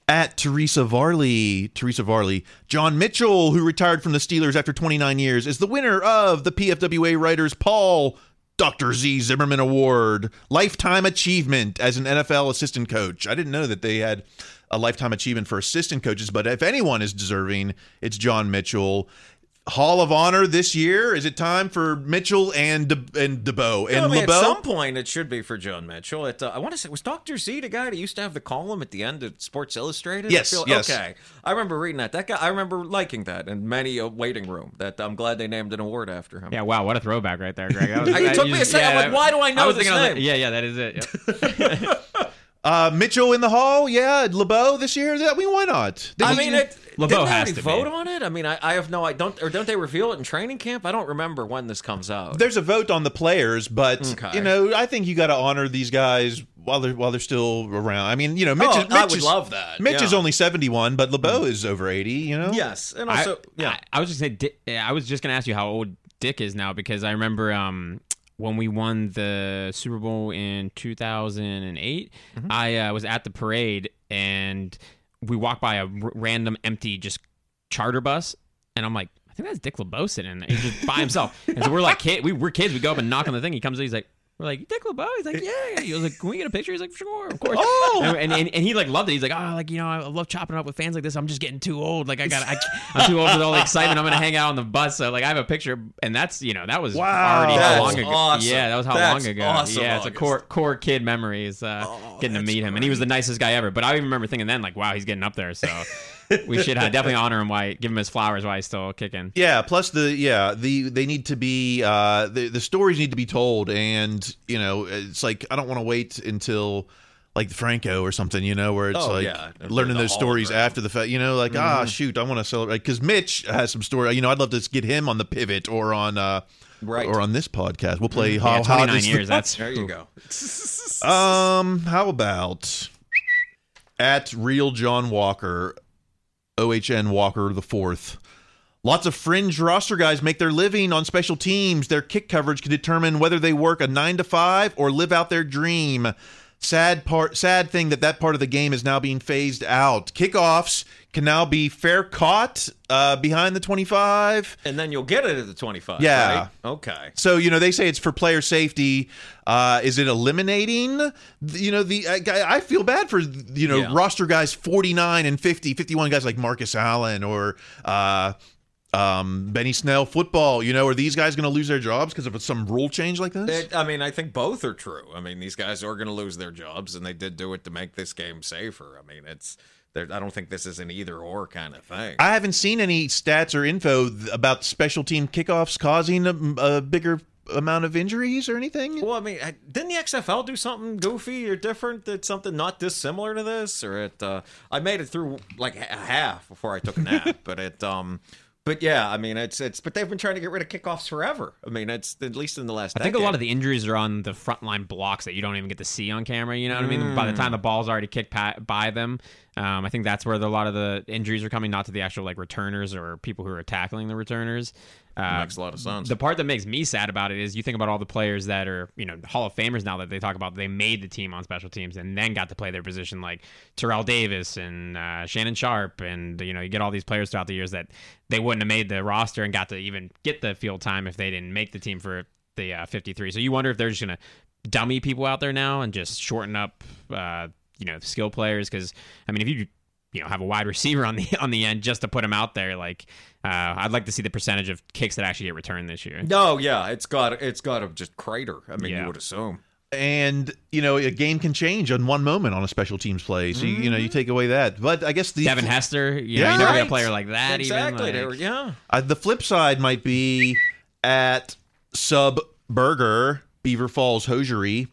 at Teresa Varley. Teresa Varley. John Mitchell, who retired from the Steelers after 29 years, is the winner of the PFWA Writers Paul Dr. Z Zimmerman Award, Lifetime Achievement as an NFL assistant coach. I didn't know that they had a lifetime achievement for assistant coaches, but if anyone is deserving, it's John Mitchell. Hall of Honor this year. Is it time for Mitchell and De- and LeBeau and I mean, at some point, it should be for John Mitchell. It, uh, I want to say, was Dr. Z the guy that used to have the column at the end of Sports Illustrated? I Yes, feel- yes. Okay. I remember reading that. That guy, I remember liking that in many a waiting room. That I'm glad they named an award after him. Yeah, wow, what a throwback right there, Greg. That was, It that- took you me a just- second. I'm like, why do I know was this thinking of the- name? yeah, yeah, that is it. Yep. Uh, Mitchell in the Hall, yeah. LeBeau this year. I mean, why not? I mean, it, LeBeau didn't has already to be. vote on it? I mean, I, I have no. I don't. Or don't they reveal it in training camp? I don't remember when this comes out. there's a vote on the players, but Okay. you know, I think you got to honor these guys while they're while they're still around. I mean, you know, Mitch, Oh, is, Mitch I would is, love that, Mitch yeah. Mm. is only 71, but LeBeau is over 80. You know, yes, and I- also, yeah. I, I was just saying, Dick, I was just gonna ask you how old Dick is now because I remember um, when we won the Super Bowl in 2008. Mm-hmm. I uh, was at the parade and we walked by a r- random empty just charter bus, and I'm like, I think that's Dick LeBeau sitting in there. He's just by himself. and so we're like, kid, we, we're kids. We go up and knock on the thing. He comes in. He's like. We're like Dick LeBeau. He's like, yeah. yeah. He was like, can we get a picture? He's like, sure, of course. Oh! and, and, and he like loved it. He's like, oh, like you know, I love chopping up with fans like this. I'm just getting too old. Like I got, I'm too old for all the excitement. I'm gonna hang out on the bus. So like, I have a picture, and that's you know, that was Wow. already how long ago. awesome. Yeah, that was how That's long ago. awesome, yeah, it's a core core kid memories. Uh, getting to meet him, and he was the nicest guy ever. But I even remember thinking then, like, wow, he's getting up there. So we should uh, definitely honor him. Why give him his flowers while he's still kicking. Yeah, plus the yeah the they need to be uh the the stories need to be told, and you know it's like I don't want to wait until like the Franco or something, you know, where it's Oh, like yeah. learning The those stories hologram. after the fact, you know, like ah Mhm. shoot, I want to celebrate because Mitch has some story. You know, I'd love to get him on the pivot or on uh Right. or on this podcast. We'll play Yeah, how hot 29 the- years. That's there you go. um, how about at real John Walker, OHN Walker the fourth. Lots of fringe roster guys make their living on special teams. Their kick coverage can determine whether they work a nine to five or live out their dream. Sad part, sad thing that that part of the game is now being phased out. Kickoffs can now be fair caught uh, behind the twenty-five. And then you'll get it at the 25. Yeah. right? Okay. So you know they say it's for player safety. Uh, is it eliminating? the- You know the I, I feel bad for you know Yeah. roster guys 49 and 50, 51 guys like Marcus Allen or uh, um, Benny Snell. Football. You know, are these guys going to lose their jobs because of some rule change like this? It, I mean, I think both are true. I mean, these guys are going to lose their jobs, and they did do it to make this game safer. I mean, it's. there- I don't think this is an either or kind of thing. I haven't seen any stats or info th- about special team kickoffs causing a, a bigger amount of injuries or anything. well, I mean, didn't the XFL do something goofy or different? Did something not dissimilar to this, or it? Uh, I made it through like a half before I took a nap, but it. Um, but yeah, I mean, it's it's. But they've been trying to get rid of kickoffs forever. I mean, it's at least in the last. I think a lot of the injuries are on the frontline blocks that you don't even get to see on camera. You know what I mean? By the time the ball's already kicked by them, um, I think that's where the, a lot of the injuries are coming, not to the actual like returners or people who are tackling the returners. Uh, makes a lot of sense. The part that makes me sad about it is you think about all the players that are, you know, Hall of Famers now that they talk about they made the team on special teams and then got to play their position like Terrell Davis and uh, Shannon Sharpe and you know you get all these players throughout the years that they wouldn't have made the roster and got to even get the field time if they didn't make the team for the uh, 53. So you wonder if they're just gonna dummy people out there now and just shorten up, uh, you know, skill players because I mean if you you know have a wide receiver on the on the end just to put him out there like uh, I'd like to see the percentage of kicks that actually get returned this year. No, yeah, it's got it's got to just crater. I mean, Yeah. you would assume. and you know a game can change on one moment on a special teams play. So you, you know you take away that, but I guess the Devin Hester, you know, Yeah. you never get a player like that. Exactly. Even, like- were- yeah. Uh, the flip side might be at Sub Burger, Beaver Falls Hosiery.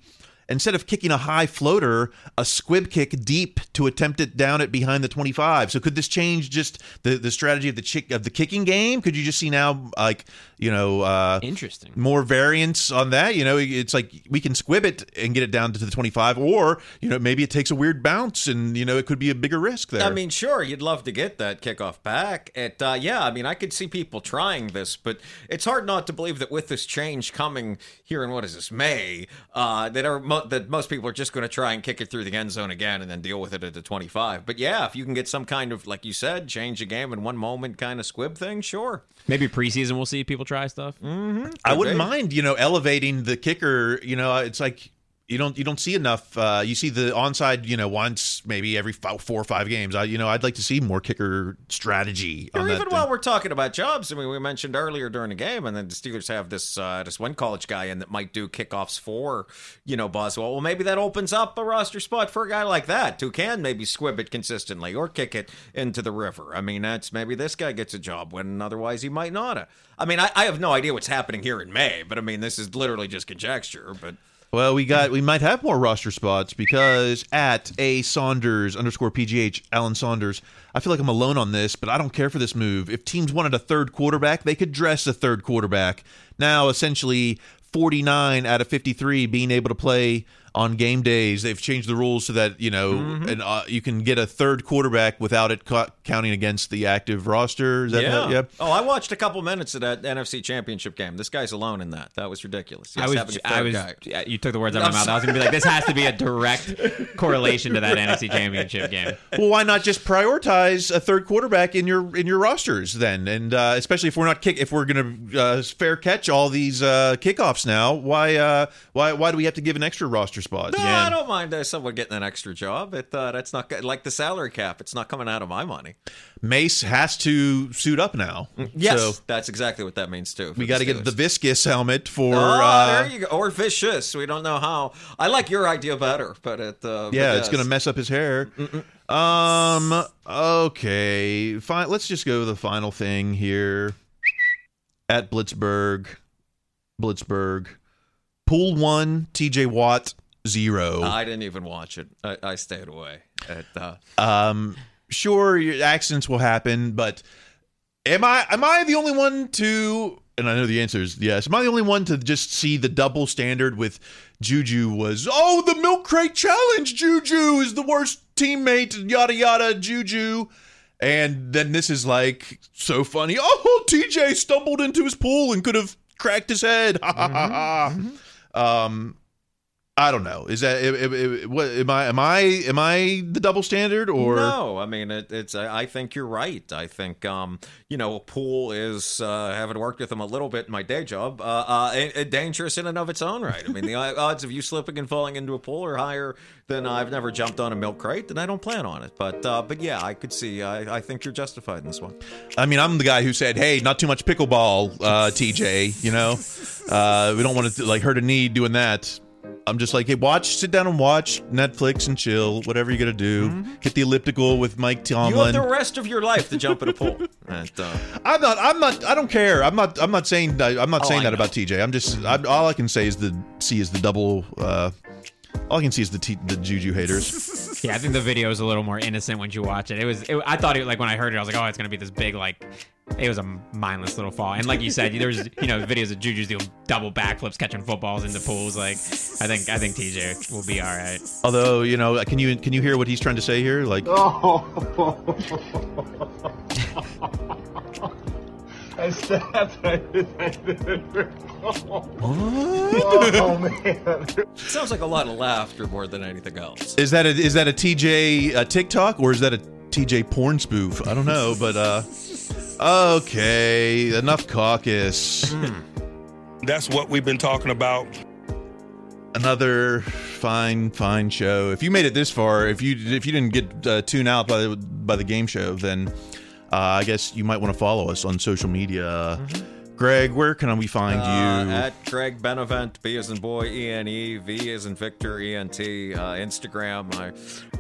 Instead of kicking a high floater, a squib kick deep to attempt it down at behind the 25. So could this change just the, the strategy of the chick of the kicking game? Could you just see now like you know uh, Interesting. more variance on that? You know, it's like we can squib it and get it down to the 25, or you know maybe it takes a weird bounce and you know it could be a bigger risk there. I mean, sure, you'd love to get that kickoff back. It, uh, yeah, I mean, I could see people trying this, but it's hard not to believe that with this change coming here in what is this May, uh, that are mo- that most people are just going to try and kick it through the end zone again and then deal with it at the twenty-five. But yeah, if you can get some kind of, like you said, change the game in one moment kind of squib thing, sure. Maybe preseason we'll see people try stuff. Mm-hmm. I wouldn't mind, you know, elevating the kicker. You know, it's like you don't you don't see enough. Uh, you see the onside, you know, once maybe every five, four or five games. I, you know, I'd like to see more kicker strategy Or even while we're talking about jobs, I mean, we mentioned earlier during the game, and then the Steelers have this uh, this one college guy in that might do kickoffs for, you know, Boswell. Well, maybe that opens up a roster spot for a guy like that who can maybe squib it consistently or kick it into the river. I mean, that's maybe this guy gets a job when otherwise he might not. have. I mean, I, I have no idea what's happening here in May, but I mean, this is literally just conjecture. But Well, we got we might have more roster spots because at a Saunders underscore PGH Alan Saunders. I feel like I'm alone on this, but I don't care for this move. If teams wanted a third quarterback, they could dress a third quarterback. Now, essentially, 49 out of 53 being able to play on game days. They've changed the rules so that you know, Mm-hmm. and uh, you can get a third quarterback without it ca- counting against the active roster. Is that yeah. how- yeah? Oh, I watched a couple minutes of that NFC Championship game. This guy's alone in that. That was ridiculous. I was, having a I third was, yeah, you took the words out of my mouth. I was gonna be like, this has to be a direct correlation to that NFC Championship game. well, why not just prioritize a third quarterback in your in your rosters then? And uh, especially if we're not kick if we're going to uh, fair catch all these uh, kickoffs now, why uh, why why do we have to give an extra roster spot? No, I don't mind uh, someone getting an extra job. It uh, that's not like the salary cap. It's not coming out of my money. Mace has to suit up now. Yes, So that's exactly what that means too. we got to get the VICIS helmet for. Oh, uh, there you go. Or vicious. We don't know how. I like your idea better, but it. Uh, but yeah, yes. it's going to mess up his hair. Um. Okay. Fine. Let's just go to the final thing here. At Blitzburg, Blitzburg, pool one, T.J. Watt zero. I didn't even watch it. I, I stayed away. It, uh, Um. Sure, your accidents will happen, but am I am I the only one to? And I know the answer is yes. Am I the only one to just see the double standard with Juju was oh the milk crate challenge Juju is the worst teammate yada yada Juju. And then this is like so funny. Oh, TJ stumbled into his pool and could have cracked his head. Ha. Um, I don't know. Is that it, it, what am I? Am I? Am I the double standard or no, I mean it, it's. I think you're right. I think um, you know, pool is uh, having worked with him a little bit in my day job. Uh, uh, dangerous in and of its own right. I mean, the odds of you slipping and falling into a pool are higher than I've never jumped on a milk crate, and I don't plan on it. But uh, but yeah, I could see. I, I think you're justified in this one. I mean, I'm the guy who said, "Hey, not too much pickleball, uh, TJ. You know, uh, we don't want to like hurt a knee doing that." I'm just like, hey, watch, sit down and watch Netflix and chill, whatever you got to do. Hit the elliptical with Mike You have Tomlin. the rest of your life to jump in a pool. And, uh, I'm not. I'm not. I don't care. I'm not. I'm not saying. I'm not Oh, saying I that know. about TJ. I'm just. I'm, all I can say is the see is the double. Uh, all I can see is the t- the Juju haters. Yeah, I think the video is a little more innocent when you watch it. It was. It, I thought it like when I heard it, I was like, oh, it's gonna be this big like. It was a mindless little fall, and like you said, there was you know videos of Juju's doing double backflips, catching footballs into pools. Like, I think I think TJ will be all right. Although you know, can you can you hear what he's trying to say here? Like, I stabbed. I didn't Oh man. sounds like a lot of laughter more than anything else. Is that a is that a TJ uh, TikTok or is that a TJ porn spoof? I don't know, but uh okay, enough caucus. That's what we've been talking about. Another fine fine show. If you made it this far, if you if you didn't get uh, tuned out by the by the game show, then uh, I guess you might want to follow us on social media. Greg, where can we find Uh, you? at Greg Benevent, B as in boy, E N E, V as in Victor, E N T. Uh, Instagram. I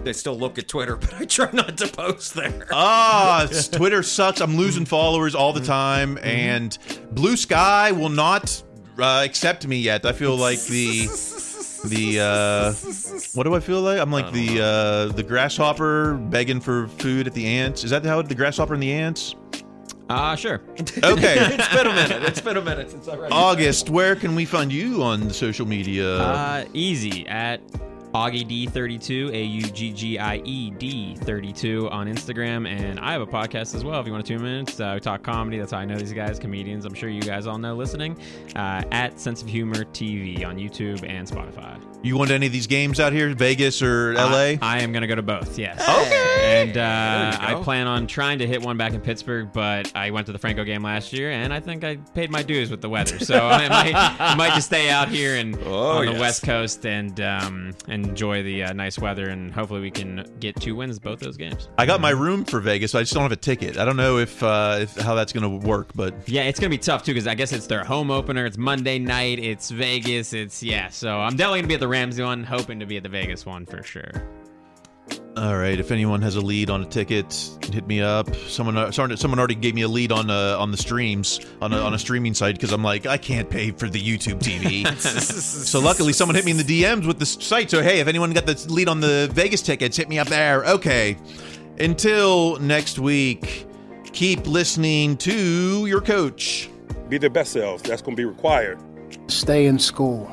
they still look at Twitter, but I try not to post there. Ah, Twitter sucks. I'm losing followers all the Mm-hmm. time, and Blue Sky will not uh, accept me yet. I feel like the the uh, what do I feel like? I'm like the uh, the grasshopper begging for food at the ants. Is that how the grasshopper and the ants? Uh, sure. Okay. it's been a minute. It's been a minute since I read. August, where can we find you on social media? Uh, easy at AuggieD32, A U G G I E D 32 on Instagram. And I have a podcast as well if you want to tune in. Uh, we talk comedy. That's how I know these guys, comedians. I'm sure you guys all know listening. Uh, at Sense of Humor TV on YouTube and Spotify. you want any of these games out here, Vegas or LA? I, I am going to go to both, yes. Okay. And uh, There you go. I plan on trying to hit one back in Pittsburgh, but I went to the Franco game last year, and I think I paid my dues with the weather. So I might, I might just stay out here and Oh, on the yes. West Coast and um, enjoy the uh, nice weather, and hopefully we can get two wins both those games. I got my room for Vegas. So I just don't have a ticket. I don't know if, uh, if how that's going to work, but Yeah, it's gonna be tough too because I guess it's their home opener. It's Monday night. It's Vegas. It's yeah. So I'm definitely gonna be at the Ramsey one. Hoping to be at the Vegas one for sure. All right. If anyone has a lead on a ticket, hit me up. Someone, uh, sorry, someone already gave me a lead on uh, on the streams on a, on a streaming site because I'm like I can't pay for the YouTube TV. so luckily, someone hit me in the DMs with the site. So hey, if anyone got the lead on the Vegas tickets, hit me up there. Okay. Until next week, keep listening to your coach. Be their best selves. That's going to be required. Stay in school.